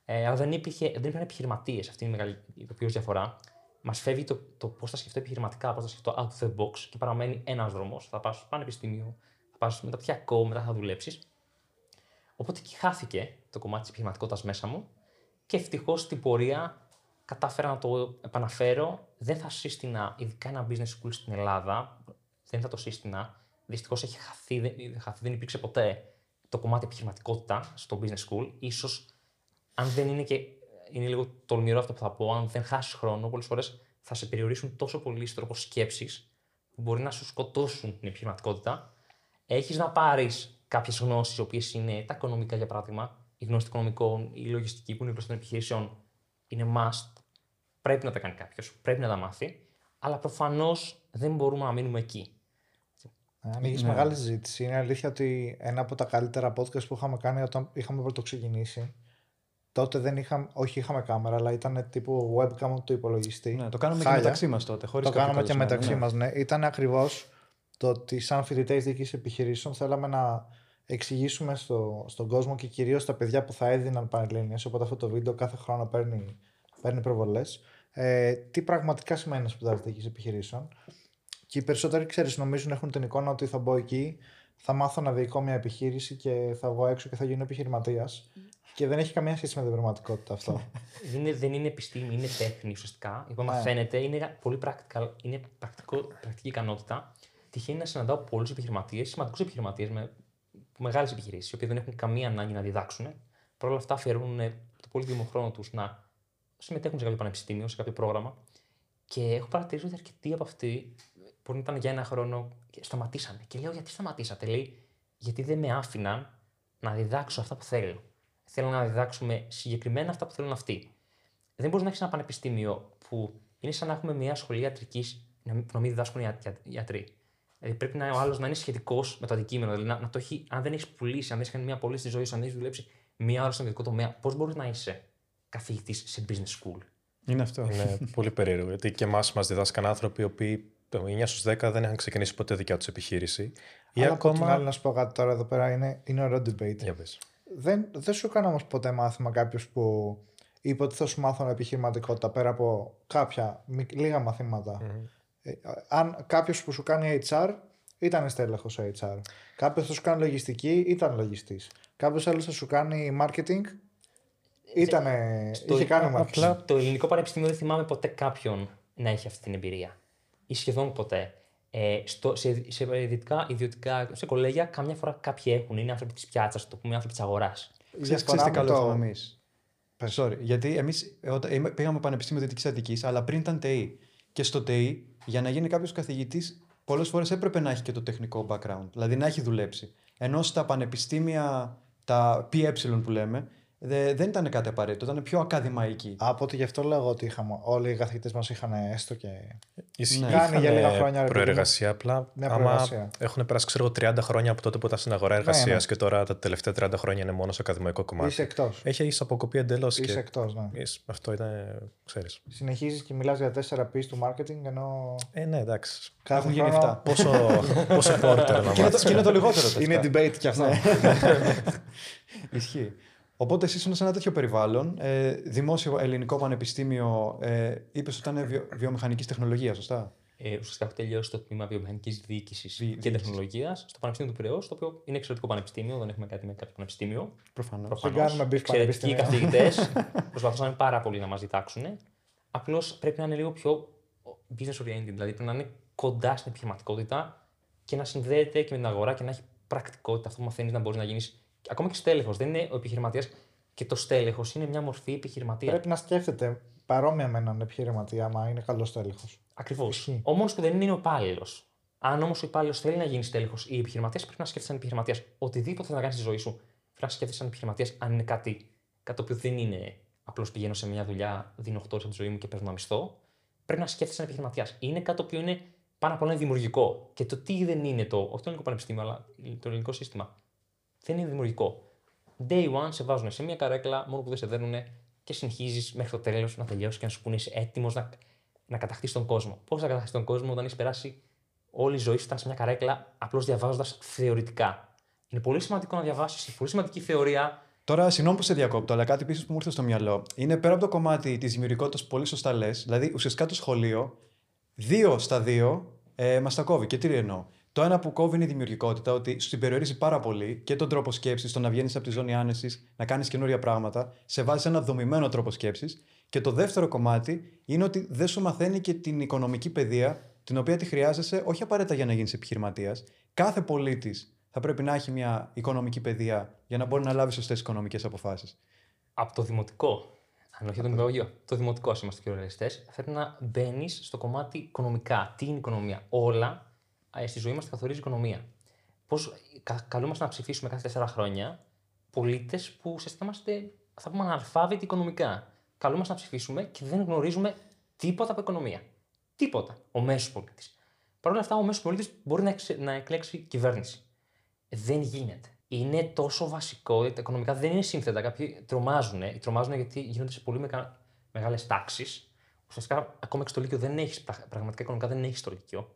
Ε, αλλά δεν, υπήρχε, δεν υπήρχαν επιχειρηματίες. Αυτή είναι η μεγάλη η οποία διαφορά. Μας φεύγει το, το πώς θα σκεφτώ επιχειρηματικά, πώς θα σκεφτώ out of the box και παραμένει ένας δρόμος. Θα πας στο πανεπιστήμιο, θα πας μεταπτυχιακό, μετά θα δουλέψεις. Οπότε εκεί χάθηκε το κομμάτι της επιχειρηματικότητας μέσα μου και ευτυχώς στην πορεία κατάφερα να το επαναφέρω. Δεν θα σύστηνα, ειδικά ένα business school στην Ελλάδα, δεν θα το σύστηνα. Δυστυχώς έχει χαθεί, δεν, χαθεί, δεν υπήρξε ποτέ το κομμάτι επιχειρηματικότητα στο business school. Ίσως αν δεν είναι και. Είναι λίγο τολμηρό αυτό που θα πω. Αν δεν χάσεις χρόνο, πολλές φορές θα σε περιορίσουν τόσο πολύ στον τρόπο σκέψης που μπορεί να σου σκοτώσουν την επιχειρηματικότητα, έχεις να πάρεις κάποιες γνώσεις, οι οποίες είναι τα οικονομικά για παράδειγμα, η γνώση των οικονομικών, η λογιστική που είναι γνώση των επιχειρήσεων, είναι must. Πρέπει να τα κάνει κάποιος, πρέπει να τα μάθει, αλλά προφανώς δεν μπορούμε να μείνουμε εκεί. Ανοίγει Ναι. μεγάλη συζήτηση. Είναι αλήθεια ότι ένα από τα καλύτερα podcast που είχαμε κάνει όταν είχαμε πρώτο ξεκινήσει. Τότε δεν είχαμε, όχι είχαμε κάμερα, αλλά ήταν τύπου webcam του υπολογιστή. Ναι, το κάναμε και Χάλια. μεταξύ μας τότε. Χωρίς Το κάποιο κάναμε και καλεσμένο, μεταξύ ναι. μας, ναι. Ήταν ακριβώς το ότι σαν φοιτητές διοίκησης επιχειρήσεων θέλαμε να εξηγήσουμε στο, στον κόσμο και κυρίως στα παιδιά που θα έδιναν πανελλήνιες, οπότε αυτό το βίντεο κάθε χρόνο παίρνει, παίρνει προβολές. Ε, τι πραγματικά σημαίνει σπουδάζει διοίκησης επιχειρήσεων; Και οι περισσότεροι, ξέρεις, νομίζουν έχουν την εικόνα ότι θα μπω εκεί, θα μάθω να διοικώ μια επιχείρηση και θα βγω έξω και θα γίνω επιχειρηματίας. Και δεν έχει καμία σχέση με την πραγματικότητα αυτό. δεν, είναι, δεν είναι επιστήμη, είναι τέχνη ουσιαστικά. Η οποία Ναι. μαθαίνεται, είναι πολύ practical, είναι πρακτικό, πρακτική ικανότητα. Τυχαίνει να συναντάω πολλούς επιχειρηματίες, σημαντικούς επιχειρηματίες με μεγάλες επιχειρήσεις, οι οποίοι δεν έχουν καμία ανάγκη να διδάξουν. Παρ' όλα αυτά αφιερώνουν ε, το πολύτιμο χρόνο τους να συμμετέχουν σε κάποιο πανεπιστήμιο, σε κάποιο πρόγραμμα. Και έχω παρατηρήσει ότι αρκετοί από αυτοί, μπορεί να ήταν για ένα χρόνο, και σταματήσανε. Και λέω, γιατί σταματήσατε, λέει, γιατί δεν με άφηναν να διδάξω αυτά που θέλω. Θέλω να διδάξουμε συγκεκριμένα αυτά που θέλουν αυτοί. Δεν μπορείς να έχεις ένα πανεπιστήμιο που είναι σαν να έχουμε μια σχολή ιατρικής να μην να μην διδάσκουν οι ια- γιατροί. Δηλαδή πρέπει να, ο άλλος να είναι σχετικός με το αντικείμενο. Δηλαδή να, να το έχει, αν δεν έχεις πουλήσει, αν δεν έχεις κάνει μια πωλή στη ζωή σου, αν δεν έχεις δουλέψει μία ώρα στον ιδιωτικό τομέα, πώς μπορείς να είσαι καθηγητής σε business school; Είναι αυτό. Είναι πολύ περίεργο. Γιατί και εμάς μας διδάσκαν άνθρωποι οι οποίοι το 9 στους 10 δεν είχαν ξεκινήσει ποτέ δικιά τους επιχείρηση. Ή Αλλά από την ακόμα. άλλη, να σου πω κάτι τώρα εδώ πέρα, είναι, είναι ωραίο debate. Για πες. Δεν, δεν σου έκανε όμως ποτέ μάθημα κάποιος που είπε ότι θα σου μάθω επιχειρηματικότητα πέρα από κάποια μικ- λίγα μαθήματα. Ε, αν κάποιος που σου κάνει HR ήταν στέλεχος σε HR. Κάποιος θα σου κάνει λογιστική, ήταν λογιστής. Κάποιος άλλος θα σου κάνει marketing, ήταν. Στο- είχε κάνει marketing. Απλά το ελληνικό πανεπιστήμιο δεν θυμάμαι ποτέ κάποιον να έχει αυτή την εμπειρία. Ή σχεδόν ποτέ. Ε, στο, σε, σε ιδιωτικά, ιδιωτικά, σε κολέγια, καμιά φορά κάποιοι έχουν. Είναι άνθρωποι της πιάτσας, το πούμε άνθρωποι της αγοράς. Η Ξέρεις, διαφορά ξέρεις τι με καλό το- είχαμε εμεί. Sorry, γιατί εμείς πήγαμε Πανεπιστήμιο Δυτικής Αττικής, αλλά πριν ήταν ΤΕΗ. Και στο ΤΕΗ, για να γίνει κάποιος καθηγητής, πολλές φορές έπρεπε να έχει και το τεχνικό background, δηλαδή να έχει δουλέψει. Ενώ στα πανεπιστήμια, τα ΠΕ που λέμε, δε- δεν ήταν κάτι απαραίτητο, ήταν πιο ακαδημαϊκή. Από ότι γι' αυτό λέω ότι είχαμε, όλοι οι καθηγητές μας είχαν έστω και. Ισχύει. Ναι. Κάνει για λίγα χρόνια, ρε παιδί μου. προεργασία. Απλά Ναι, άμα προεργασία. έχουν περάσει ξέρω, εγώ, 30 χρόνια από τότε που ήταν στην αγορά εργασίας ναι. και τώρα τα τελευταία 30 χρόνια είναι μόνο σε ακαδημαϊκό κομμάτι. Είσαι εκτός. Έχει έχεις αποκοπεί εντελώς. Είσαι εκτός, ναι. Αυτό είναι, ξέρεις. Συνεχίζεις και μιλάς για 4 P του marketing ενώ. Ε, ναι, εντάξει. Κάθε Έχουν γίνει χρόνο 7. πόσο, πόσο porter να Και είναι το- μάθεις. και είναι το λιγότερο. τα Είναι αυτά. debate κι αυτό. Ισχύει. Οπότε εσύ ήσουν σε ένα τέτοιο περιβάλλον, ε, δημόσιο ελληνικό πανεπιστήμιο, ε, είπες ότι ήταν βιο, βιομηχανικής τεχνολογίας, σωστά; Ε, ουσιαστικά έχω τελειώσει το τμήμα βιομηχανικής διοίκησης Δι- και διοίκησης. τεχνολογίας στο Πανεπιστήμιο του Πυραιός, το οποίο είναι εξαιρετικό πανεπιστήμιο, δεν έχουμε κάτι με κάποιο πανεπιστήμιο. Προφανώς. Προφανώς. κάνουμε beef Εξαιρετικοί πανεπιστήμιο. καθηγητές. προσπαθούσαν πάρα πολύ να μας διδάξουν. Απλώς πρέπει να είναι λίγο πιο business oriented, δηλαδή πρέπει να είναι κοντά στην επιχειρηματικότητα και να συνδέεται και με την αγορά και να έχει πρακτικότητα. Αυτό που μαθαίνεις να μπορείς να γίνεις. Ακόμα και στέλεχος. Δεν είναι ο επιχειρηματίας και το στέλεχος είναι μια μορφή επιχειρηματία. Πρέπει να σκέφτεται παρόμοια με έναν επιχειρηματία, άμα είναι καλός τέλεχο. Ακριβώς. Ισχύει. Ο μόνο που δεν είναι είναι ο υπάλληλος. Αν όμως ο υπάλληλος θέλει να γίνει τέλεχο ή επιχειρηματία, πρέπει να σκέφτεσαι σαν επιχειρηματίας. Οτιδήποτε θα να κάνεις στη ζωή σου, πρέπει να σκέφτεσαι σαν επιχειρηματίας, αν είναι κάτι, κάτι το οποίο δεν είναι απλώς πηγαίνω σε μια δουλειά, δίνω 8 ώρες από τη ζωή μου και παίρνω ένα μισθό. Πρέπει να σκέφτεσαι σαν επιχειρηματίας. Είναι κάτι το οποίο είναι πάνω απ' όλα είναι δημιουργικό. Και το τι δεν είναι το, όχι το ελληνικό πανεπιστήμιο, αλλά το ελληνικό σύστημα, δεν είναι δημιουργικό. Day one σε βάζουν σε μια καρέκλα, μόνο που δεν σε δέρνουν και συνεχίζεις μέχρι το τέλος να τελειώσεις και να σου πούνε είσαι έτοιμος να, να κατακτήσεις τον κόσμο. Πώς θα κατακτήσεις τον κόσμο όταν έχεις περάσει όλη η ζωή σου ήταν σε μια καρέκλα απλώς διαβάζοντας θεωρητικά. Είναι πολύ σημαντικό να διαβάσεις πολύ σημαντική θεωρία. Τώρα, συγγνώμη που σε διακόπτω, αλλά κάτι επίση που μου ήρθε στο μυαλό. Είναι πέρα από το κομμάτι της δημιουργικότητας που πολύ σωστά λες. Δηλαδή, ουσιαστικά το σχολείο, δύο στα δύο, ε, μας τα κόβει. Και τι εννοώ; Το ένα που κόβει είναι η δημιουργικότητα, ότι σου την περιορίζει πάρα πολύ και τον τρόπο σκέψης, το να βγαίνεις από τη ζώνη άνεσης, να κάνεις καινούρια πράγματα, σε βάζει σε ένα δομημένο τρόπο σκέψης. Και το δεύτερο κομμάτι είναι ότι δεν σου μαθαίνει και την οικονομική παιδεία, την οποία τη χρειάζεσαι όχι απαραίτητα για να γίνεις επιχειρηματίας. Κάθε πολίτης θα πρέπει να έχει μια οικονομική παιδεία για να μπορεί να λάβει σωστές οικονομικές αποφάσεις. Από το δημοτικό. Αν όχι το νηπιαγωγείο, το δημοτικό ας είμαστε κυριολεκτέ, πρέπει να μπαίνεις στο κομμάτι οικονομικά. Τι είναι η οικονομία; Όλα ε, στη ζωή μας τα καθορίζει η οικονομία. Πώς κα, καλούμαστε να ψηφίσουμε κάθε τέσσερα χρόνια πολίτες που ουσιαστικά είμαστε, θα πούμε, αναλφάβητοι οικονομικά. Καλούμαστε να ψηφίσουμε και δεν γνωρίζουμε τίποτα από οικονομία. Τίποτα. Ο μέσος πολίτης. Παρ' όλα αυτά, ο μέσος πολίτης μπορεί να, εξε, να εκλέξει κυβέρνηση. Δεν γίνεται. Είναι τόσο βασικό, τα οικονομικά δεν είναι σύνθετα. Κάποιοι τρομάζουν. Τρομάζουν γιατί γίνονται σε πολύ μεγα... μεγάλες τάξεις. Ουσιαστικά, ακόμα και στο Λύκειο δεν έχεις πραγματικά οικονομικά δεν έχεις στο Λύκειο.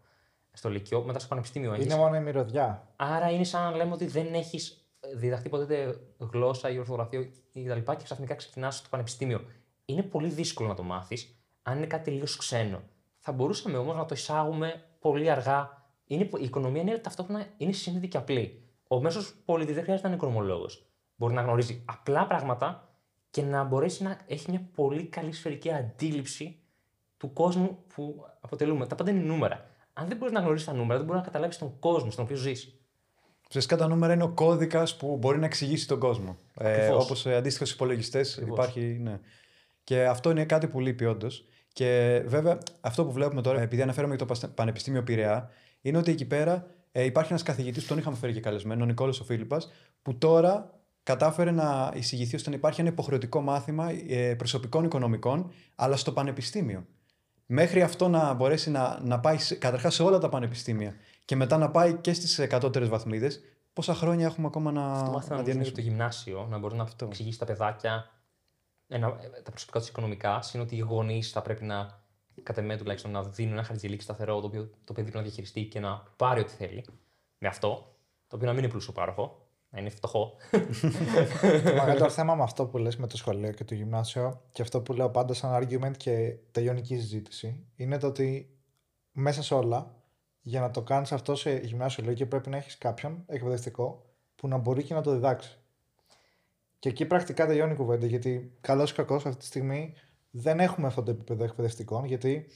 Στο Λύκειο, μετά στο Πανεπιστήμιο έχεις. Είναι μόνο η μυρωδιά. Άρα είναι σαν να λέμε ότι δεν έχεις διδαχθεί ποτέ γλώσσα ή ορθογραφία ή κτλ. Και ξαφνικά ξεκινάς στο Πανεπιστήμιο. Είναι πολύ δύσκολο να το μάθεις αν είναι κάτι τελείω ξένο. Θα μπορούσαμε όμως να το εισάγουμε πολύ αργά. Είναι, η οικονομία είναι ταυτόχρονα είναι σύνθετη και απλή. Ο μέσος πολίτης δεν χρειάζεται να είναι οικονομολόγος. Μπορεί να γνωρίζει απλά πράγματα και να μπορέσει να έχει μια πολύ καλή σφαιρική αντίληψη του κόσμου που αποτελούμε. Τα πάντα είναι νούμερα. Αν δεν μπορείς να γνωρίσεις τα νούμερα, δεν μπορείς να καταλάβεις τον κόσμο στον οποίο ζεις. Φυσικά τα νούμερα είναι ο κώδικας που μπορεί να εξηγήσει τον κόσμο. Ε, Όπως ε, αντίστοιχο υπολογιστές υπάρχει. Ναι. Και αυτό είναι κάτι που λείπει όντως. Και βέβαια αυτό που βλέπουμε τώρα, επειδή αναφέρομαι για το Πανεπιστήμιο Πειραιά, είναι ότι εκεί πέρα ε, υπάρχει ένας καθηγητής που τον είχαμε φέρει και καλεσμένο, ο Νικόλος ο Φίλιππας, που τώρα κατάφερε να εισηγηθεί ώστε να υπάρχει ένα υποχρεωτικό μάθημα ε, προσωπικών οικονομικών, αλλά στο πανεπιστήμιο. Μέχρι αυτό να μπορέσει να, να πάει καταρχάς σε όλα τα πανεπιστήμια και μετά να πάει και στις κατώτερε βαθμίδες, πόσα χρόνια έχουμε ακόμα να, αυτό μάθημα να διανύσουμε; το γυμνάσιο, να μπορεί να αυτό. εξηγήσει τα παιδάκια ένα, τα προσωπικά τους οικονομικά, είναι ότι οι γονείς θα πρέπει να κατά εμέ τουλάχιστον, να δίνουν ένα χαρτζηλίκι σταθερό το οποίο το παιδί πρέπει να διαχειριστεί και να πάρει ό,τι θέλει με αυτό. Το οποίο να μην είναι πλούσιο πάροχο, να είναι φτωχό. το μεγαλύτερο θέμα με αυτό που λες με το σχολείο και το γυμνάσιο και αυτό που λέω πάντα σαν argument και τελειώνει η συζήτηση είναι το ότι μέσα σε όλα για να το κάνεις αυτό σε γυμνάσιο λόγιο πρέπει να έχεις κάποιον εκπαιδευτικό που να μπορεί και να το διδάξει. Και εκεί πρακτικά τελειώνει η κουβέντα γιατί καλός ή κακός αυτή τη στιγμή δεν έχουμε αυτό το επίπεδο εκπαιδευτικών, γιατί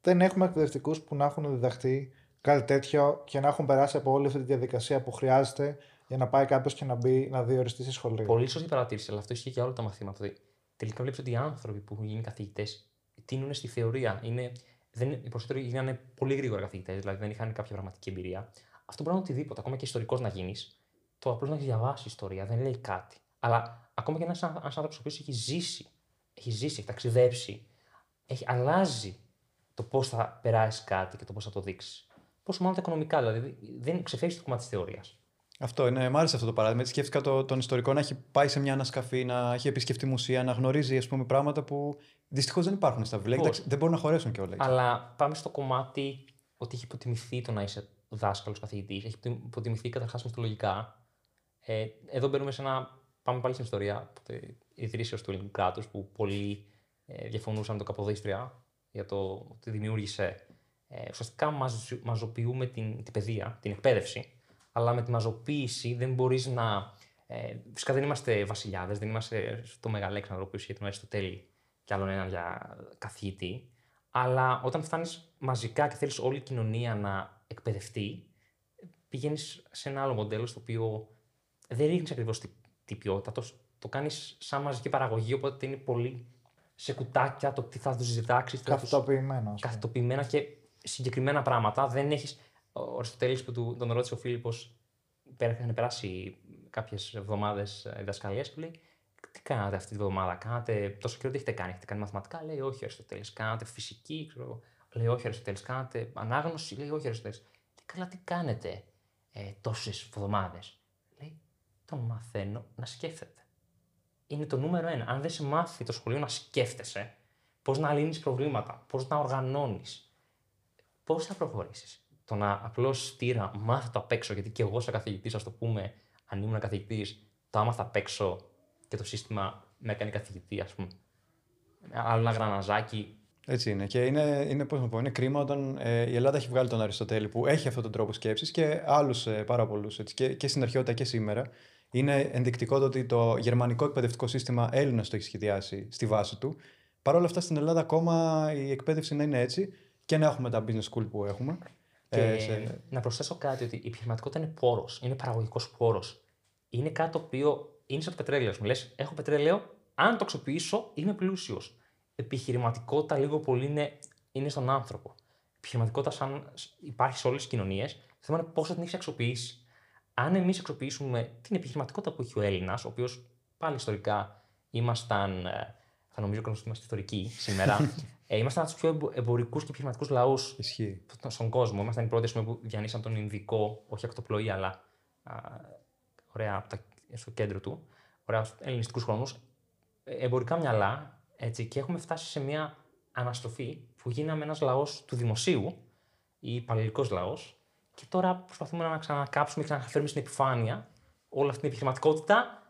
δεν έχουμε εκπαιδευτικούς που να έχουν διδαχθεί κάτι τέτοιο και να έχουν περάσει από όλη αυτή τη διαδικασία που χρειάζεται για να πάει κάποιος και να μπει να διοριστεί στη σχολή. Πολύ σωστή παρατήρηση, αλλά αυτό ισχύει και για όλα τα μαθήματα. τελικά βλέπεις ότι οι άνθρωποι που έχουν γίνει καθηγητές τίνουν στη θεωρία. Είναι, δεν, οι περισσότεροι γίνανε πολύ γρήγορα καθηγητές, δηλαδή δεν είχαν κάποια πραγματική εμπειρία. Αυτό μπορεί να είναι οτιδήποτε, ακόμα και ιστορικός να γίνεις. Το απλώς να έχει διαβάσεις ιστορία δεν λέει κάτι. Αλλά ακόμα και ένας άνθρωπος ο οποίος έχει ζήσει έχει ζήσει, έχει ταξιδέψει, έχει, αλλάζει το πώς θα περάσεις κάτι και το πώς θα το δείξεις. Πόσο μάλλον τα οικονομικά, δηλαδή δεν ξεφεύγεις το κομμάτι της θεωρίας. Αυτό είναι, μ' άρεσε αυτό το παράδειγμα. Έτσι σκέφτηκα το, τον ιστορικό να έχει πάει σε μια ανασκαφή, να έχει επισκεφτεί μουσεία, να γνωρίζει ας πούμε, πράγματα που δυστυχώς δεν υπάρχουν στα βιβλία. Εντάξει, δεν μπορούν να χωρέσουν κιόλας. Αλλά πάμε στο κομμάτι ότι έχει υποτιμηθεί το να είσαι δάσκαλος καθηγητής. Έχει υποτιμηθεί καταρχάς μυθολογικά. Ε, εδώ μπαίνουμε σε ένα. Πάμε πάλι στην ιστορία ιδρύσεως του ελληνικού κράτους που πολλοί ε, διαφωνούσαν με το Καποδίστρια για το ότι δημιούργησε. Ε, ουσιαστικά μαζ, μαζοποιούμε την, την παιδεία, την εκπαίδευση, αλλά με τη μαζοποίηση δεν μπορείς να. Ε, φυσικά δεν είμαστε βασιλιάδες, δεν είμαστε στο Μεγαλέξανδρο που είχε τον Αριστοτέλη και άλλον έναν για καθηγητή. Αλλά όταν φτάνεις μαζικά και θέλεις όλη η κοινωνία να εκπαιδευτεί, πηγαίνεις σε ένα άλλο μοντέλο στο οποίο δεν ρίχνεις ακριβώς την, την ποιότητα, το κάνεις σαν μαζική παραγωγή, οπότε είναι πολύ σε κουτάκια το τι θα τους διδάξεις. Καθητοποιημένα. Καθητοποιημένα και συγκεκριμένα πράγματα. Δεν έχεις. Ο Αριστοτέλης που του, τον ρώτησε ο Φίλιππος, είχαν περάσει κάποιες εβδομάδες διδασκαλία και λέει: Τι κάνατε αυτή τη βδομάδα, κάνατε τόσο καιρό τι έχετε κάνει, έχετε κάνει μαθηματικά; Λέει: Όχι, Αριστοτέλης, κάνατε φυσική. Ξέρω, λέει: Όχι, Αριστοτέλης, κάνατε ανάγνωση. Λέει: Όχι, Αριστοτέλης. Τι καλά, τι κάνετε ε, τόσες εβδομάδε. Λέει: Τον μαθαίνω να σκέφτεται είναι το νούμερο ένα. Αν δεν σε μάθει το σχολείο να σκέφτεσαι, πώς να λύνεις προβλήματα, πώς να οργανώνεις, πώς θα προχωρήσεις. Το να απλώς στήρα, μάθω το απ' έξω, γιατί και εγώ σαν καθηγητής, ας το πούμε, αν ήμουν καθηγητής, το άμαθα απ' έξω και το σύστημα με έκανε καθηγητή, ας πούμε. Άλλο ένα γραναζάκι. Έτσι είναι. Και είναι, είναι, πώς να πω, είναι κρίμα όταν ε, η Ελλάδα έχει βγάλει τον Αριστοτέλη που έχει αυτόν τον τρόπο σκέψης και άλλους ε, πάρα πολλούς. Και, και στην αρχαιότητα και σήμερα είναι ενδεικτικό το ότι το γερμανικό εκπαιδευτικό σύστημα Έλληνας το έχει σχεδιάσει στη βάση του. Παρ' όλα αυτά στην Ελλάδα ακόμα η εκπαίδευση να είναι έτσι και να έχουμε τα business school που έχουμε. Και ε, σε... Να προσθέσω κάτι ότι η επιχειρηματικότητα είναι πόρος, είναι παραγωγικός πόρος. Είναι κάτι το οποίο είναι σαν το πετρέλαιο. Μου λες: Έχω πετρέλαιο, αν το αξιοποιήσω, είμαι πλούσιος. Επιχειρηματικότητα λίγο πολύ είναι, είναι στον άνθρωπο. Επιχειρηματικότητα, σαν υπάρχει σε όλες τις κοινωνίες, το θέμα είναι πώς θα την έχεις αξιοποιήσει. Αν εμείς αξιοποιήσουμε την επιχειρηματικότητα που έχει ο Έλληνας, ο οποίος πάλι ιστορικά ήμασταν. ε, Θα νομίζω ότι είμαστε ιστορικοί σήμερα. ε, ήμασταν από τους πιο εμπορικούς και επιχειρηματικούς λαούς Ισχύει. στον κόσμο. Ήμασταν οι πρώτοι ας πούμε, που διανύσαν τον Ινδικό, όχι ακτοπλοή, αλλά α, ωραία από τα, στο κέντρο του, ωραία ελληνιστικούς χρόνους. Εμπορικά μυαλά, έτσι, και έχουμε φτάσει σε μια αναστροφή που γίναμε ένας λαός του δημοσίου ή υπαλληλικός λαός, και τώρα προσπαθούμε να ξανακάψουμε και να φέρουμε στην επιφάνεια όλη αυτή την επιχειρηματικότητα.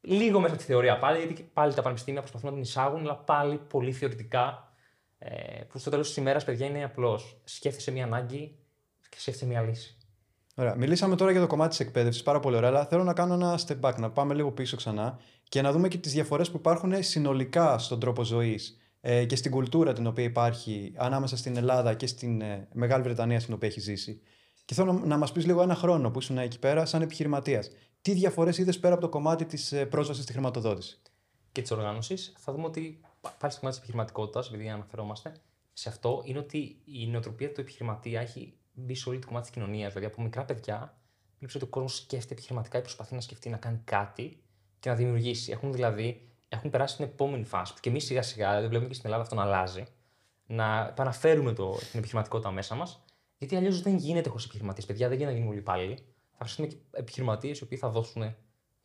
Λίγο μέσα από τη θεωρία πάλι, γιατί πάλι τα πανεπιστήμια προσπαθούν να την εισάγουν, αλλά πάλι πολύ θεωρητικά ε, που στο τέλος της ημέρας, παιδιά, είναι απλώς. Σκέφτεσαι μια ανάγκη και σκέφτεσαι μια λύση. Ωραία. Μιλήσαμε τώρα για το κομμάτι της εκπαίδευσης, πάρα πολύ ωραία, αλλά θέλω να κάνω ένα step back, να πάμε λίγο πίσω ξανά και να δούμε και τις διαφορές που υπάρχουν συνολικά στον τρόπο ζωής ε, και στην κουλτούρα την οποία υπάρχει ανάμεσα στην Ελλάδα και στην ε, Μεγάλη Βρετανία στην οποία έχει ζήσει. Και θέλω να, να μας πεις λίγο ένα χρόνο που ήσουν εκεί πέρα σαν επιχειρηματίας. Τι διαφορές είδες πέρα από το κομμάτι της ε, πρόσβασης στη χρηματοδότηση; Και της οργάνωσης, θα δούμε ότι πα- πάλι στο κομμάτι της επιχειρηματικότητας, επειδή αναφερόμαστε σε αυτό, είναι ότι η νοοτροπία του επιχειρηματία έχει μπει σε όλη το κομμάτι της κοινωνίας. Δηλαδή, από μικρά παιδιά, βλέπεις ότι ο κόσμος σκέφτεται επιχειρηματικά ή προσπαθεί να σκεφτεί να κάνει κάτι και να δημιουργήσει. Έχουν δηλαδή έχουν περάσει στην επόμενη φάση. Που και εμείς σιγά σιγά, δηλαδή βλέπουμε και στην Ελλάδα αυτό να αλλάζει, να επαναφέρουμε το, την επιχειρηματικότητα μέσα μας. Γιατί αλλιώς δεν γίνεται χωρίς επιχειρηματίες. Παιδιά δεν γίνεται να γίνουν όλοι υπάλληλοι. Θα χρειαστούμε και επιχειρηματίες οι οποίοι θα δώσουν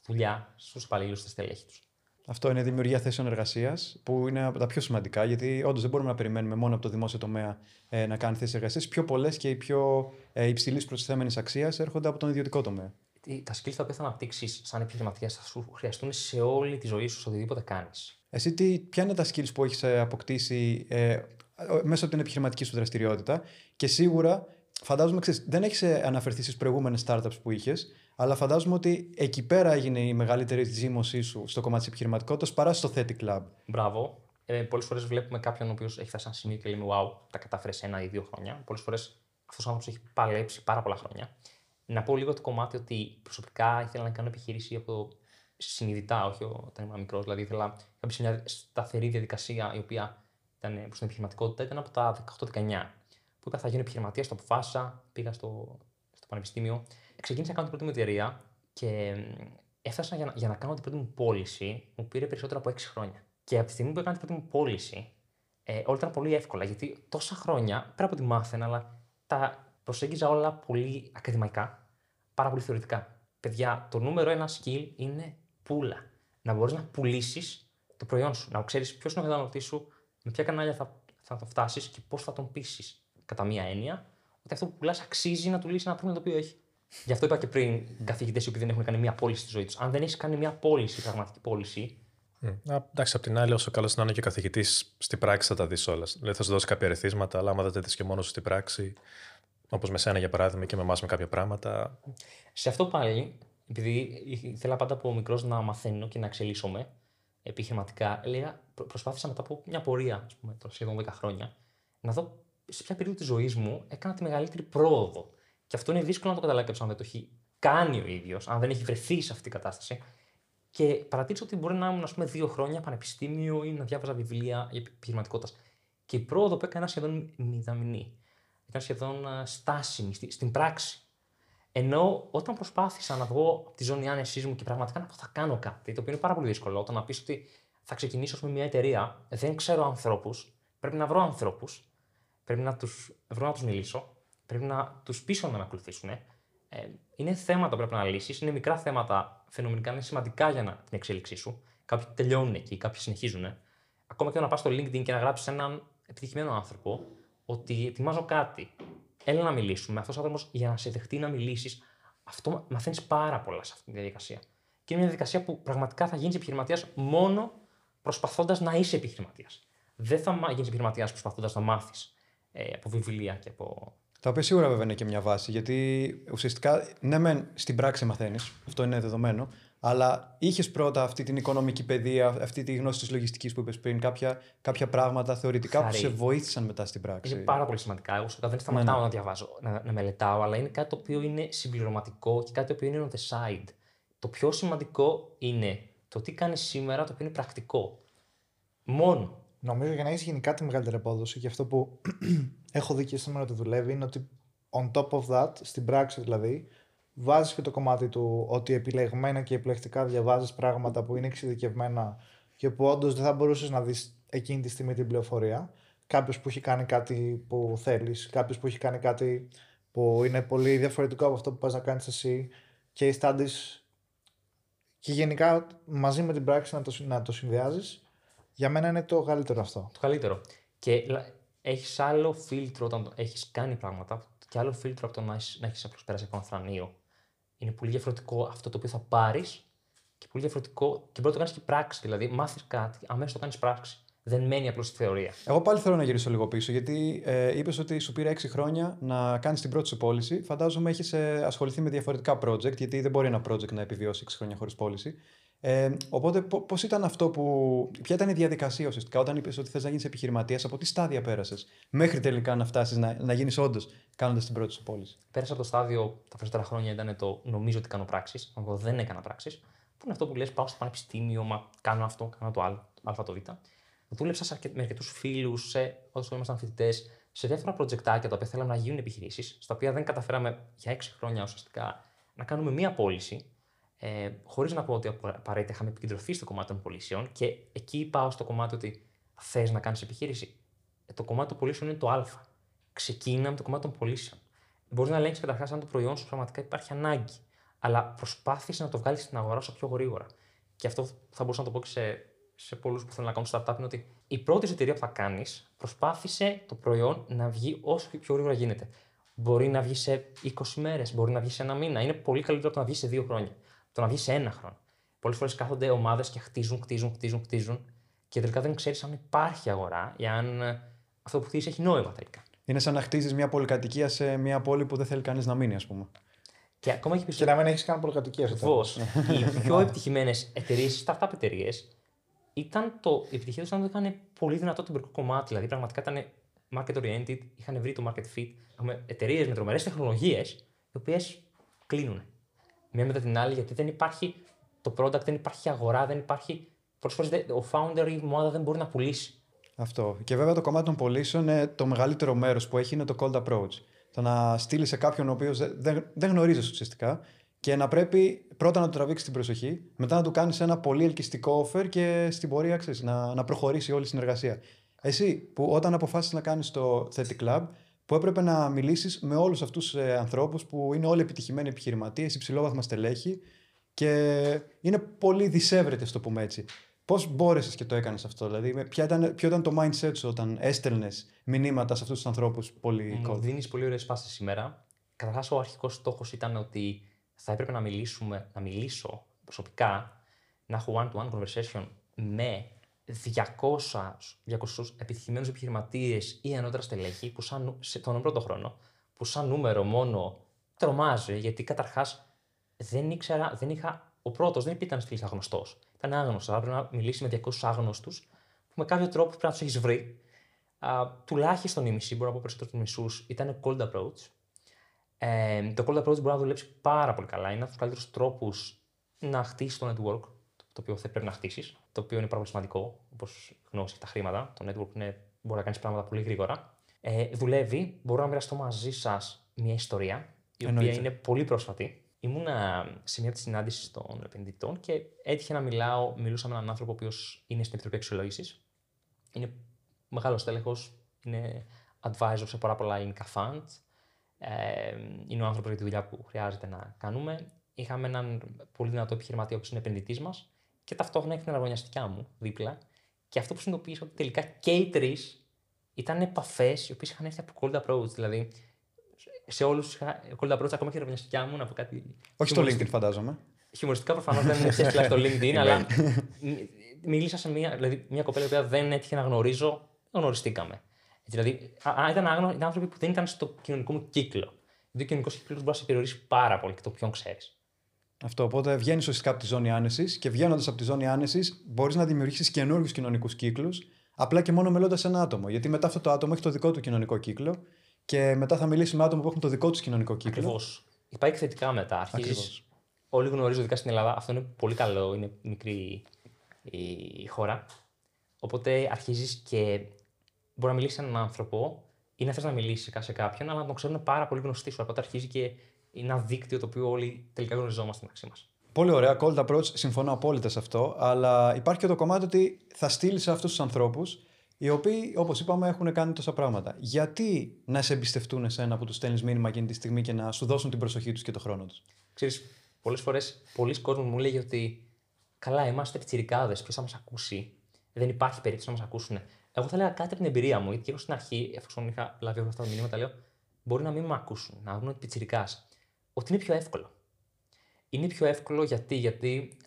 δουλειά στους υπαλλήλους, στα στελέχη τους. Αυτό είναι η δημιουργία θέσεων εργασίας, που είναι από τα πιο σημαντικά, γιατί όντως δεν μπορούμε να περιμένουμε μόνο από το δημόσιο τομέα ε, να κάνει θέσεις εργασίας. Πιο πολλές και οι πιο ε, υψηλής προστιθέμενη αξίας έρχονται από τον ιδιωτικό τομέα. Τι- Τα skills τα οποία θα αναπτύξεις σαν επιχειρηματία θα σου χρειαστούν σε όλη τη ζωή σου, σε οτιδήποτε κάνεις; Εσύ τι, ποια είναι τα skills που έχεις αποκτήσει ε, μέσα από την επιχειρηματική σου δραστηριότητα και σίγουρα φαντάζομαι, ξέρεις, δεν έχεις αναφερθεί στις προηγούμενες startups που είχες, αλλά φαντάζομαι ότι εκεί πέρα έγινε η μεγαλύτερη ζήμωσή σου στο κομμάτι της επιχειρηματικότητας παρά στο Theti Club. Μπράβο. Ε, Πολλές φορές βλέπουμε κάποιον ο οποίος έχει φτάσει σε ένα σημείο και λέμε Wow, τα κατάφερες σε ένα ή δύο χρόνια. Πολλές φορές αυτός ο άνθρωπος έχει παλέψει πάρα πολλά χρόνια. Να πω λίγο το κομμάτι ότι προσωπικά ήθελα να κάνω επιχείρηση από συνειδητά, όχι όταν ήμουν μικρός. Δηλαδή ήθελα να μπει σε μια σταθερή διαδικασία η οποία ήταν προς την επιχειρηματικότητα, ήταν από τα 18-19. Που είπα θα γίνω επιχειρηματία, το αποφάσισα, πήγα στο, στο πανεπιστήμιο. Ξεκίνησα να κάνω την πρώτη μου εταιρεία και μ, έφτασα για να, για να κάνω την πρώτη μου πώληση, μου πήρε περισσότερο από 6 χρόνια. Και από τη στιγμή που έκανα την πρώτη μου πώληση, ε, όλα ήταν πολύ εύκολα. Γιατί τόσα χρόνια, πέρα από ότι μάθαινα, αλλά τα προσέγγιζα όλα πολύ ακαδημαϊκά, πάρα πολύ θεωρητικά. Παιδιά, το νούμερο ένα skill είναι πουλα. Να μπορείς να πουλήσεις το προϊόν σου. Να ξέρεις ποιος είναι ο καταναλωτής σου, με ποια κανάλια θα, θα το φτάσεις και πώς θα τον πείσει. Κατά μία έννοια, ότι αυτό που πουλάς αξίζει να του λύσει ένα πρόβλημα το οποίο έχει. Γι' αυτό είπα και πριν καθηγητές οι οποίοι δεν έχουν κάνει μία πώληση στη ζωή τους. Αν δεν έχεις κάνει μία πώληση, πραγματική πώληση, Μμ. Α, εντάξει, απ' την άλλη, όσο καλός να είναι και ο καθηγητής, στην πράξη θα τα δεις όλα. Δηλαδή, θα σου δώσει κάποια ερεθίσματα, αλλά άμα δεν τα δεις και μόνος σου στην πράξη, όπως με σένα για παράδειγμα και με εμάς με κάποια πράγματα. Σε αυτό πάλι, επειδή ήθελα πάντα από μικρός να μαθαίνω και να εξελίσσομαι επιχειρηματικά, έλεγα, προ- προσπάθησα μετά από μια πορεία, ας πούμε, τώρα σχεδόν 10 χρόνια, να δω σε ποια περίοδο της ζωής μου έκανα τη μεγαλύτερη πρόοδο. Και αυτό είναι δύσκολο να το καταλάβει κάποιο αν δεν το έχει κάνει ο ίδιος, αν δεν έχει βρεθεί σε αυτή την κατάσταση. Και παρατήρησα ότι μπορεί να ήμουν, ας πούμε, δύο χρόνια πανεπιστήμιο ή να διάβαζα βιβλία για επιχειρηματικότητας. Και η πρόοδο που έκανα σχεδόν μηδαμινή. Ήταν σχεδόν α, στάσιμη στη- στην πράξη. Ενώ όταν προσπάθησα να βγω από τη ζώνη άνεσής μου και πραγματικά να πω θα κάνω κάτι, το οποίο είναι πάρα πολύ δύσκολο, όταν να πεις ότι θα ξεκινήσω με μια εταιρεία, δεν ξέρω ανθρώπους, πρέπει να βρω ανθρώπους, πρέπει να τους βρω να τους μιλήσω, πρέπει να τους πείσω να με ακολουθήσουν. Ε, είναι θέματα που πρέπει να λύσει, είναι μικρά θέματα, φαινομενικά είναι σημαντικά για να, την εξέλιξή σου. Κάποιοι τελειώνουν εκεί, κάποιοι συνεχίζουν. Ακόμα και να πας στο LinkedIn και να γράψεις έναν επιτυχημένο άνθρωπο ότι ετοιμάζω κάτι. Έλα να μιλήσουμε. Αυτός ο άνθρωπος για να σε δεχτεί να μιλήσεις, αυτό μαθαίνεις πάρα πολλά σε αυτή τη διαδικασία. Και είναι μια διαδικασία που πραγματικά θα γίνεις επιχειρηματίας μόνο προσπαθώντας να είσαι επιχειρηματίας. Δεν θα γίνεις επιχειρηματίας προσπαθώντας να μάθεις ε, από βιβλία και από. Τα οποία σίγουρα βέβαια είναι και μια βάση, γιατί ουσιαστικά, ναι, μεν στην πράξη μαθαίνεις, αυτό είναι δεδομένο, αλλά είχες πρώτα αυτή την οικονομική παιδεία, αυτή τη γνώση της λογιστικής που είπες πριν, κάποια, κάποια πράγματα θεωρητικά Χαρή. που σε βοήθησαν μετά στην πράξη; Είναι πάρα πολύ σημαντικά. Εγώ στο δεν σταματάω να διαβάζω, να, να μελετάω, αλλά είναι κάτι το οποίο είναι συμπληρωματικό και κάτι το οποίο είναι on the side. Το πιο σημαντικό είναι το το τι κάνεις σήμερα το οποίο είναι πρακτικό. Μόνο. Νομίζω για να έχεις γενικά τη μεγαλύτερη απόδοση και αυτό που έχω δει και σήμερα ότι δουλεύει είναι ότι on top of that, στην πράξη δηλαδή, βάζεις και το κομμάτι του ότι επιλεγμένα και επιλεκτικά διαβάζεις πράγματα που είναι εξειδικευμένα και που όντως δεν θα μπορούσες να δεις εκείνη τη στιγμή την πληροφορία. Κάποιος που έχει κάνει κάτι που θέλεις, κάποιος που έχει κάνει κάτι που είναι πολύ διαφορετικό από αυτό που πας να κάνεις εσύ και οι studies και γενικά μαζί με την πράξη να το, να το συνδυάζεις. Για μένα είναι το καλύτερο αυτό. Το καλύτερο. Και έχεις άλλο φίλτρο όταν έχεις κάνει πράγματα και άλλο φίλτρο από το να έχεις απλώς πέρασει από ένα θρανείο. Είναι πολύ διαφορετικό αυτό το οποίο θα πάρεις και πολύ διαφορετικό και μπορεί να το κάνεις και πράξη. Δηλαδή, μάθεις κάτι, αμέσως το κάνεις πράξη. Δεν μένει απλώς στη θεωρία. Εγώ πάλι θέλω να γυρίσω λίγο πίσω, γιατί ε, είπες ότι σου πήρε 6 χρόνια να κάνεις την πρώτη σου πώληση. Φαντάζομαι έχεις ε, ασχοληθεί με διαφορετικά project, γιατί δεν μπορεί ένα project να επιβιώσει 6 χρόνια χωρίς πώληση. Ε, οπότε, πώς ήταν αυτό που. Ποια ήταν η διαδικασία ουσιαστικά όταν είπες ότι θες να γίνεις επιχειρηματίας, από τι στάδια πέρασες, μέχρι τελικά να φτάσεις να, να γίνεις όντως κάνοντας την πρώτη σου πώληση; Πέρασα από το στάδιο τα περισσότερα χρόνια ήταν το νομίζω ότι κάνω πράξεις. Εγώ δεν έκανα πράξεις. Που είναι αυτό που λες: Πάω στο πανεπιστήμιο, μα κάνω αυτό, κάνω το άλλο, α το β. Δούλεψα με αρκετούς φίλους όσο ήμασταν φοιτητές σε διάφορα projectάκια τα οποία θέλαμε να γίνουν επιχειρήσεις, στα οποία δεν καταφέραμε για έξι χρόνια ουσιαστικά να κάνουμε μία πώληση ε, Χωρίς να πω ότι απαραίτητα είχαμε επικεντρωθεί στο κομμάτι των πωλήσεων και εκεί πάω στο κομμάτι ότι θες να κάνεις επιχείρηση. Ε, το κομμάτι των πωλήσεων είναι το Α. Ξεκίνα με το κομμάτι των πωλήσεων. Μπορείς να ελέγξεις καταρχάς αν το προϊόν σου πραγματικά υπάρχει ανάγκη. Αλλά προσπάθησες να το βγάλεις στην αγορά όσο πιο γρήγορα. Και αυτό θα μπορούσα να το πω και σε, σε πολλούς που θέλουν να κάνουν startup είναι ότι η πρώτη εταιρεία που θα κάνεις προσπάθησε το προϊόν να βγει όσο πιο γρήγορα γίνεται. Μπορεί να βγει σε 20 μέρες, μπορεί να βγει σε ένα μήνα. Είναι πολύ καλύτερο από το να βγει σε δύο χρόνια το να βγεις σε ένα χρόνο. Πολλές φορές κάθονται ομάδες και χτίζουν, χτίζουν, χτίζουν, χτίζουν και τελικά δεν ξέρεις αν υπάρχει αγορά ή αν ε, αυτό που χτίζεις έχει νόημα τελικά. Είναι σαν να χτίζεις μια πολυκατοικία σε μια πόλη που δεν θέλει κανείς να μείνει, ας πούμε. Και ακόμα και, και να μην έχεις καν πολυκατοικία στο Οι πιο επιτυχημένες εταιρείες, startup εταιρείες, ήταν το, η επιτυχία τους ήταν ότι είχαν πολύ δυνατό τεμπορικό κομμάτι. Δηλαδή πραγματικά ήταν market oriented, είχαν βρει το market fit. Έχουμε εταιρείες με τρομερές τεχνολογίες, οι οποίες κλείνουν μία μετά την άλλη, γιατί δεν υπάρχει το product, δεν υπάρχει αγορά, δεν υπάρχει. Πολλές ο founder ή η ομάδα δεν μπορεί να πουλήσει. Αυτό. Και βέβαια το κομμάτι των πωλήσεων, το μεγαλύτερο μέρος που έχει είναι το cold approach. Το να στείλει σε κάποιον ο οποίος δεν, δεν γνωρίζεις ουσιαστικά και να πρέπει πρώτα να του τραβήξεις την προσοχή, μετά να του κάνεις ένα πολύ ελκυστικό offer και στην πορεία ξέρεις, να, να προχωρήσει όλη η συνεργασία. Εσύ που όταν αποφάσισες να κάνεις το Theti Club, που έπρεπε να μιλήσεις με όλους αυτούς του ε, ανθρώπους που είναι όλοι επιτυχημένοι επιχειρηματίες, υψηλόβαθμα στελέχη και είναι πολύ δυσέβρετε, το πούμε έτσι. Πώς μπόρεσες και το έκανες αυτό, Δηλαδή, ποιο ήταν, ποιο ήταν το mindset σου όταν έστελνες μηνύματα σε αυτούς τους ανθρώπους πολύ Μου δίνεις πολύ ωραίες φάσεις σήμερα. Καταρχάς, ο αρχικός στόχος ήταν ότι θα έπρεπε να, μιλήσουμε, να μιλήσω προσωπικά, να έχω one-to-one conversation με 200, 200 επιτυχημένους επιχειρηματίες ή ανώτερα στελέχη που σαν, σε τον πρώτο χρόνο, που σαν νούμερο μόνο τρομάζει, γιατί καταρχάς δεν ήξερα, δεν είχα. Ο πρώτος δεν ήταν στυλ αγνωστός. Ήταν άγνωστος. Θα έπρεπε να μιλήσει με 200 άγνωστους που με κάποιο τρόπο πρέπει να τους έχεις βρει. Α, τουλάχιστον η μισή, μπορώ να πω περισσότερο τους μισούς, ήταν cold approach. Ε, το cold approach μπορεί να δουλέψει πάρα πολύ καλά. Είναι από τους καλύτερους τρόπους να χτίσεις το network το οποίο θα πρέπει να χτίσεις, το οποίο είναι πάρα πολύ σημαντικό, όπως γνώση τα χρήματα. Το network είναι, μπορεί να κάνεις πράγματα πολύ γρήγορα. Ε, δουλεύει, μπορώ να μοιραστώ μαζί σας μια ιστορία, η οποία είναι πολύ πρόσφατη. Ήμουνα σε μια από τι συνάντησει των επενδυτών και έτυχε να μιλάω, μιλούσα με έναν άνθρωπο ο οποίος είναι στην Επιτροπή Αξιολόγησης. Είναι μεγάλος τέλεχο, είναι advisor σε πάρα πολλά ελληνικά fund. Ε, είναι ο άνθρωπος για τη δουλειά που χρειάζεται να κάνουμε. Είχαμε έναν πολύ δυνατό επιχειρηματία, ο είναι επενδυτής μας, και ταυτόχρονα έχει την αραγωνιαστικά μου δίπλα. Και αυτό που συνειδητοποίησα ότι τελικά και οι τρεις ήταν επαφές οι οποίες είχαν έρθει από cold approach. Δηλαδή, σε όλους του cold approach, ακόμα και η αραγωνιαστικά μου να πω κάτι. Όχι στο LinkedIn, φαντάζομαι. Χιουμοριστικά προφανώς δεν είναι έτσι στο LinkedIn, αλλά μίλησα σε μια, δηλαδή, μια κοπέλα που δεν έτυχε να γνωρίζω, γνωριστήκαμε. Δηλαδή, α, ήταν, άγνω, ήταν άνθρωποι που δεν ήταν στο κοινωνικό μου κύκλο. Δηλαδή, ο κοινωνικός κύκλος μπορεί να σε περιορίσει πάρα πολύ και το ποιον ξέρεις. Αυτό. Οπότε βγαίνεις ουσιαστικά από τη ζώνη άνεσης και βγαίνοντας από τη ζώνη άνεσης, μπορείς να δημιουργήσεις καινούριους κοινωνικούς κύκλους, απλά και μόνο μιλώντας ένα άτομο. Γιατί μετά αυτό το άτομο έχει το δικό του κοινωνικό κύκλο και μετά θα μιλήσει με άτομα που έχουν το δικό τους κοινωνικό κύκλο. Ακριβώς. Υπάρχει θετικά μετά. Αρχίζει όλοι γνωρίζουν, ειδικά στην Ελλάδα, αυτό είναι πολύ καλό, είναι μικρή η χώρα. Οπότε αρχίζεις και μπορεί να μιλήσεις σε έναν άνθρωπο ή να θες να μιλήσει σε κάποιον, αλλά να τον ξέρουν πάρα πολύ γνωστοί σου. Οπότε αρχίζει και είναι ένα δίκτυο το οποίο όλοι τελικά γνωριζόμαστε μεταξύ μας. Πολύ ωραία. Cold approach, συμφωνώ απόλυτα σε αυτό. Αλλά υπάρχει και το κομμάτι ότι θα στείλει σε αυτούς τους ανθρώπους οι οποίοι, όπως είπαμε, έχουν κάνει τόσα πράγματα. Γιατί να σε εμπιστευτούν εσένα που τους στέλνεις μήνυμα εκείνη τη στιγμή και να σου δώσουν την προσοχή τους και τον χρόνο τους; Ξέρεις, πολλές φορές πολλοί κόσμοι μου λέγει ότι καλά, είμαστε πιτσιρικάδε, ποιος θα μας ακούσει; Δεν υπάρχει περίπτωση να μας ακούσουν. Εγώ θα έλεγα κάτι από την εμπειρία μου, γιατί εγώ στην αρχή, εφόσον είχα λάβει όλα αυτά τα μηνύματα, λέω μπορεί να μην με ακούσουν, να δουν ότι πιτσιρικά. Ότι είναι πιο εύκολο. Είναι πιο εύκολο γιατί, γιατί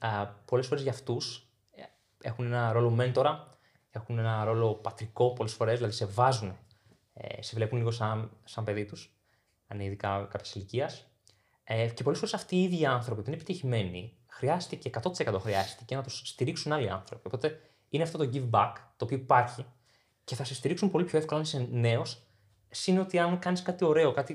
πολλές φορές για αυτούς ε, έχουν ένα ρόλο μέντορα, έχουν ένα ρόλο πατρικό πολλές φορές, δηλαδή σε βάζουν, ε, σε βλέπουν λίγο σαν, σαν παιδί τους, αν είναι ειδικά κάποιας ηλικίας. Ε, και πολλές φορές αυτοί οι ίδιοι άνθρωποι που είναι επιτυχημένοι, χρειάστηκε 100% χρειάστηκε να τους στηρίξουν άλλοι άνθρωποι. Οπότε είναι αυτό το give back το οποίο υπάρχει και θα σε στηρίξουν πολύ πιο εύκολα αν είσαι νέος. Συν ότι αν κάνεις κάτι ωραίο, κάτι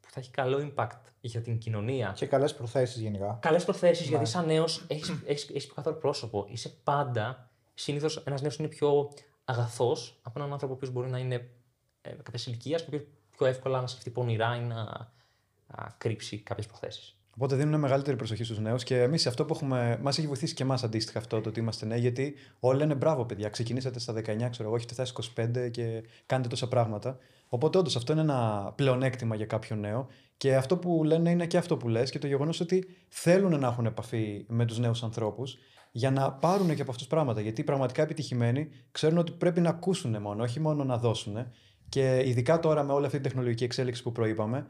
που θα έχει καλό impact για την κοινωνία. Και καλές προθέσεις γενικά. Καλές προθέσεις, γιατί σαν νέος έχεις πιο καθόλου πρόσωπο. Είσαι πάντα. Συνήθως ένας νέος είναι πιο αγαθός από έναν άνθρωπο που μπορεί να είναι ε, κάποια ηλικίας και πιο εύκολα να σκεφτεί πονηρά ή να, να κρύψει κάποιες προθέσεις. Οπότε δίνουν μεγαλύτερη προσοχή στους νέους και εμείς αυτό που έχουμε. Μας έχει βοηθήσει και εμάς αντίστοιχα αυτό το ότι είμαστε νέοι, γιατί όλοι λένε μπράβο, παιδιά. Ξεκινήσατε στα 19, ξέρω εγώ, έχετε φτάσει 25 και κάνετε τόσα πράγματα. Οπότε όντως αυτό είναι ένα πλεονέκτημα για κάποιον νέο. Και αυτό που λένε είναι και αυτό που λες και το γεγονός ότι θέλουν να έχουν επαφή με τους νέους ανθρώπους για να πάρουν και από αυτούς πράγματα. Γιατί πραγματικά επιτυχημένοι ξέρουν ότι πρέπει να ακούσουν μόνο, όχι μόνο να δώσουν. Και ειδικά τώρα με όλη αυτή την τεχνολογική εξέλιξη που προείπαμε,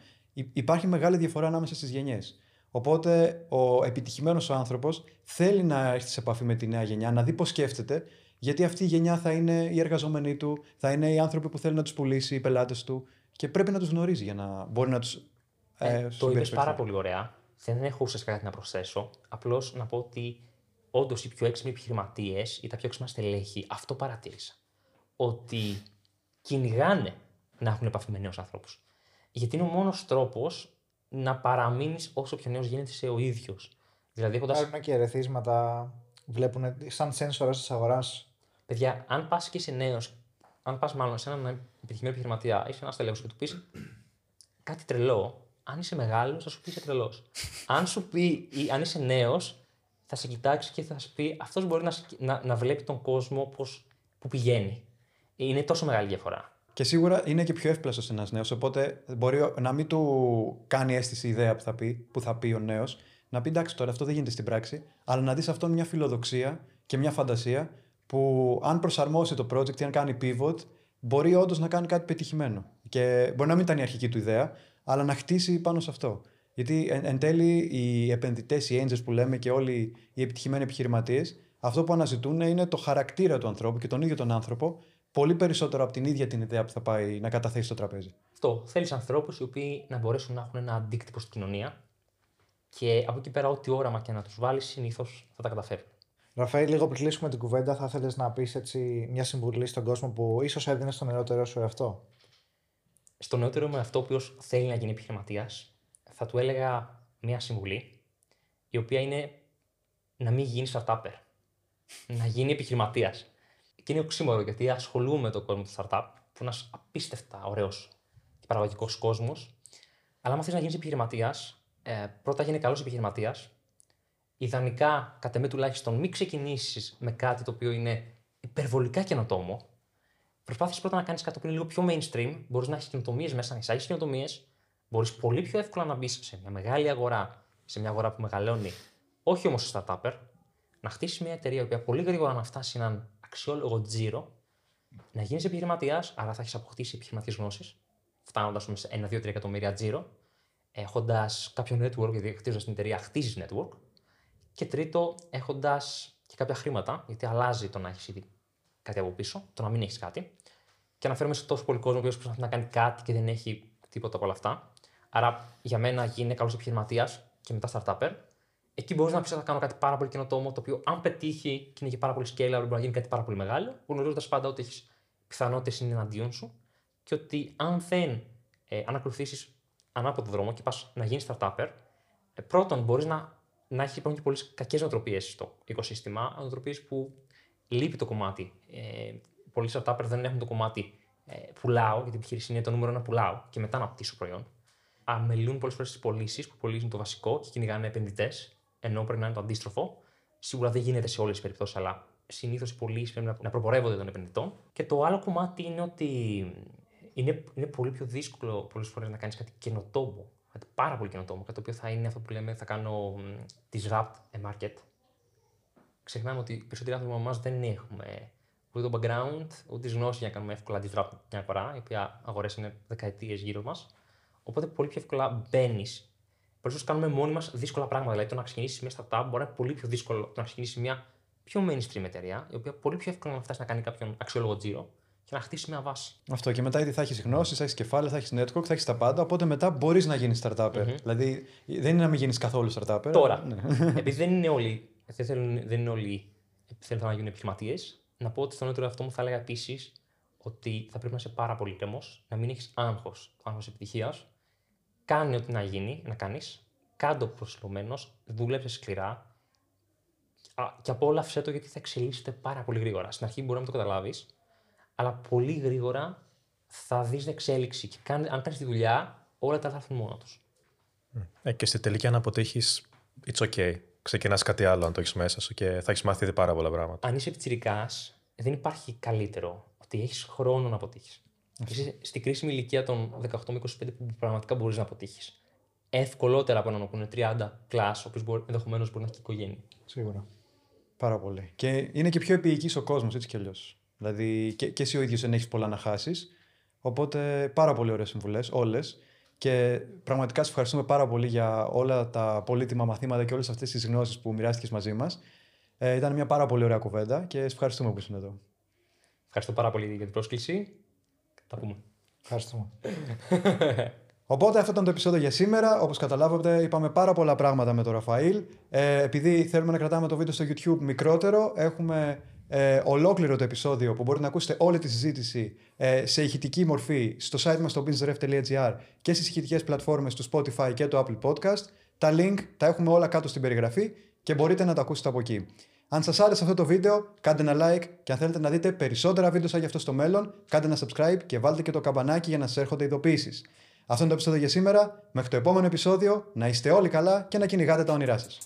υπάρχει μεγάλη διαφορά ανάμεσα στις γενιές. Οπότε ο επιτυχημένος άνθρωπος θέλει να έρθει σε επαφή με τη νέα γενιά, να δει πώς σκέφτεται, γιατί αυτή η γενιά θα είναι οι εργαζόμενοι του, θα είναι οι άνθρωποι που θέλουν να τους πουλήσει, οι πελάτες του και πρέπει να τους γνωρίζει για να μπορεί να τους. Ε, ε, το είπες πάρα πολύ ωραία. Δεν έχω ουσιαστικά κάτι να προσθέσω. Απλώς να πω ότι όντως οι πιο έξυπνοι επιχειρηματίες ή τα πιο έξυπνα στελέχη αυτό παρατήρησα. Ότι κυνηγάνε να έχουν επαφή με νέους ανθρώπους. Γιατί είναι ο μόνος τρόπος να παραμείνεις όσο πιο νέος γίνεται σε ο ίδιος. Δηλαδή, έχοντα. Υπάρχουν και ερεθίσματα, βλέπουν σαν σένσορα της αγοράς. Παιδιά, αν πας και είσαι νέος, αν πας μάλλον σε έναν επιτυχημένο επιχειρηματία ή σε ένα στελέχος και του πεις κάτι τρελό, αν είσαι μεγάλος, θα σου πει είσαι τρελός. αν σου πει, ή αν είσαι νέος, θα σε κοιτάξει και θα σου πει αυτός μπορεί να, να, να βλέπει τον κόσμο πώς, που πηγαίνει. Είναι τόσο μεγάλη διαφορά. Και σίγουρα είναι και πιο εύπλαστος ένας νέος. Οπότε μπορεί να μην του κάνει αίσθηση η ιδέα που θα πει, που θα πει ο νέος, να πει εντάξει τώρα αυτό δεν γίνεται στην πράξη, αλλά να δεις αυτόν μια φιλοδοξία και μια φαντασία που αν προσαρμόσει το project ή αν κάνει pivot, μπορεί όντως να κάνει κάτι πετυχημένο. Και μπορεί να μην ήταν η αρχική του ιδέα, αλλά να χτίσει πάνω σε αυτό. Γιατί εν, εν τέλει οι επενδυτές, οι angels που λέμε και όλοι οι επιτυχημένοι επιχειρηματίες, αυτό που αναζητούν είναι το χαρακτήρα του ανθρώπου και τον ίδιο τον άνθρωπο πολύ περισσότερο από την ίδια την ιδέα που θα πάει να καταθέσει στο τραπέζι. Αυτό. Θέλεις ανθρώπους οι οποίοι να μπορέσουν να έχουν ένα αντίκτυπο στην κοινωνία και από εκεί πέρα, ό,τι όραμα και να τους βάλεις, συνήθως θα τα καταφέρουν. Ραφαήλ, λίγο πριν κλείσουμε την κουβέντα, θα ήθελε να πεις μια συμβουλή στον κόσμο που ίσως έδινε στον νεότερο σου εαυτό; Στον νεότερο μου εαυτό, ο οποίο θέλει να γίνει επιχειρηματίας, θα του έλεγα μια συμβουλή, η οποία είναι να μην γίνεις startupper. να γίνει επιχειρηματίας. Και είναι οξύμορο γιατί ασχολούμαι με τον κόσμο του startup, που είναι ένας απίστευτα ωραίος και παραγωγικός κόσμος. Αλλά αν θες να γίνεις επιχειρηματίας, ε, πρώτα γίνει καλός επιχειρηματίας. Ιδανικά, κατά με τουλάχιστον, μην ξεκινήσεις με κάτι το οποίο είναι υπερβολικά καινοτόμο. Προσπάθησες πρώτα να κάνεις κάτι που είναι λίγο πιο mainstream. Μπορείς να έχεις καινοτομίες μέσα, να εισάγεις καινοτομίες. Μπορείς πολύ πιο εύκολα να μπεις σε μια μεγάλη αγορά, σε μια αγορά που μεγαλώνει, όχι όμως σε startup, να χτίσεις μια εταιρεία που πολύ γρήγορα να φτάσει έναν αξιόλογο τζίρο, να γίνεις επιχειρηματίας, άρα θα έχεις αποκτήσει επιχειρηματικές γνώσεις, φτάνοντας σε 1-2-3 εκατομμύρια τζίρο, έχοντας κάποιο network, γιατί χτίζοντας την εταιρεία χτίζεις network. Και τρίτο, έχοντας και κάποια χρήματα, γιατί αλλάζει το να έχεις ήδη κάτι από πίσω, το να μην έχεις κάτι. Και αναφέρομαι σε τόσο πολύ κόσμο που προσπαθεί να κάνει κάτι και δεν έχει τίποτα από όλα αυτά. Άρα, για μένα, γίνει καλός επιχειρηματίας και μετά startupper εκεί μπορείς να πεις ότι θα κάνω κάτι πάρα πολύ καινοτόμο, το οποίο αν πετύχει και είναι και πάρα πολύ scale, μπορεί να γίνει κάτι πάρα πολύ μεγάλο, γνωρίζοντας πάντα ότι έχεις πιθανότητες είναι εναντίον σου και ότι αν δεν ε, αν ακολουθήσει ανάποδο δρόμο και πας να γίνεις startupper, ε, πρώτον μπορείς να να έχεις υπάρχουν και πολλές κακές νοοτροπίες στο οικοσύστημα. Νοοτροπίες που λείπει το κομμάτι. Ε, πολλοί startups δεν έχουν το κομμάτι ε, πουλάω, γιατί η επιχείρηση είναι το νούμερο ένα πουλάω και μετά να πτήσω προϊόν. Αμελούν πολλές φορές τις πωλήσεις που πωλήσουν το βασικό και κυνηγάνε επενδυτές, ενώ πρέπει να είναι το αντίστροφο. Σίγουρα δεν γίνεται σε όλες τις περιπτώσεις, αλλά συνήθως οι πωλήσεις πρέπει να, να προπορεύονται των επενδυτών. Και το άλλο κομμάτι είναι ότι είναι, είναι πολύ πιο δύσκολο πολλές φορές να κάνεις κάτι καινοτόμο. Κάτι πάρα πολύ καινοτόμο. Κάτι το οποίο θα είναι αυτό που λέμε θα κάνω disrupt a market. Ξεχνάμε ότι οι περισσότεροι άνθρωποι από εμάς δεν έχουμε ούτε το background, ούτε τις γνώσεις για να κάνουμε εύκολα disrupt μια αγορά, η οποία αγορές είναι δεκαετίες γύρω μας. Οπότε πολύ πιο εύκολα μπαίνεις. Πολλέ κάνουμε μόνοι μας δύσκολα πράγματα. Δηλαδή, το να ξεκινήσεις μια startup μπορεί να είναι πολύ πιο δύσκολο το να ξεκινήσεις μια πιο mainstream εταιρεία, η οποία πολύ πιο εύκολα να φτάσεις να κάνει κάποιον αξιόλογο τζίρο και να χτίσει μια βάση. Αυτό και μετά ήδη θα έχεις γνώσεις, θα έχεις κεφάλαια, θα έχεις network, θα έχεις τα πάντα. Οπότε μετά μπορείς να γίνεις startup. Μμμ. Δηλαδή δεν είναι να μην γίνεις καθόλου startup. Τώρα, Ναι. επειδή δεν είναι όλοι, δεν, θέλουν, δεν είναι όλοι θέλουν να γίνουν επιχειρηματίες, να πω ότι στον νέο αυτό μου θα έλεγα επίσης ότι θα πρέπει να είσαι πάρα πολύ ήρεμος, να μην έχεις άγχος, άγχος επιτυχίας. Κάνε ό,τι να γίνει, να κάνεις. Κάντο προσιλωμένο, δούλεψε σκληρά. Α, Και απόλαυσέ το γιατί θα εξελίσσεται πάρα πολύ γρήγορα. Στην αρχή μπορεί να μην το καταλάβεις, αλλά πολύ γρήγορα θα δεις την εξέλιξη. Και κάνε- αν κάνεις τη δουλειά, όλα τα άλλα θα έρθουν μόνο τους. Ε, και στη τελική, αν αποτύχεις, it's okay. Ξεκινάς κάτι άλλο αν το έχεις μέσα σου και θα έχεις μάθει ήδη πάρα πολλά πράγματα. αν είσαι πιτσιρικάς, δεν υπάρχει καλύτερο ότι έχεις χρόνο να αποτύχεις. Είσαι στην κρίσιμη ηλικία των 18 με 25 που πραγματικά μπορείς να αποτύχεις. Εύκολότερα από έναν που είναι 30 κλάσ, ο οποίο ενδεχομένως μπορεί να έχει και οικογένεια. Σίγουρα. Πάρα πολύ. Και είναι και πιο επίοικης ο κόσμος έτσι κι αλλιώς. Δηλαδή και, και εσύ ο ίδιος δεν έχεις πολλά να χάσεις. Οπότε πάρα πολύ ωραίες συμβουλές, όλες. Και πραγματικά σε ευχαριστούμε πάρα πολύ για όλα τα πολύτιμα μαθήματα και όλες αυτές τις γνώσεις που μοιράστηκες μαζί μας. Ε, ήταν μια πάρα πολύ ωραία κουβέντα και σε ευχαριστούμε που ήσουν εδώ. Ευχαριστώ πάρα πολύ για την πρόσκληση. Τα πούμε. Ευχαριστούμε. Οπότε αυτό ήταν το επεισόδιο για σήμερα. Όπως καταλάβατε, είπαμε πάρα πολλά πράγματα με τον Ραφαήλ. Ε, επειδή θέλουμε να κρατάμε το βίντεο στο YouTube μικρότερο, έχουμε ε, ολόκληρο το επεισόδιο που μπορείτε να ακούσετε όλη τη συζήτηση ε, σε ηχητική μορφή στο site μας στο businessref.gr και στις ηχητικές πλατφόρμες του Spotify και του Apple Podcast. Τα link τα έχουμε όλα κάτω στην περιγραφή και μπορείτε να τα ακούσετε από εκεί. Αν σας άρεσε αυτό το βίντεο, κάντε ένα like και αν θέλετε να δείτε περισσότερα βίντεο σαν γι' αυτό στο μέλλον, κάντε ένα subscribe και βάλτε και το καμπανάκι για να σας έρχονται ειδοποιήσεις. Αυτό είναι το επεισόδιο για σήμερα. Μέχρι το επόμενο επεισόδιο, να είστε όλοι καλά και να κυνηγάτε τα όνειρά σας.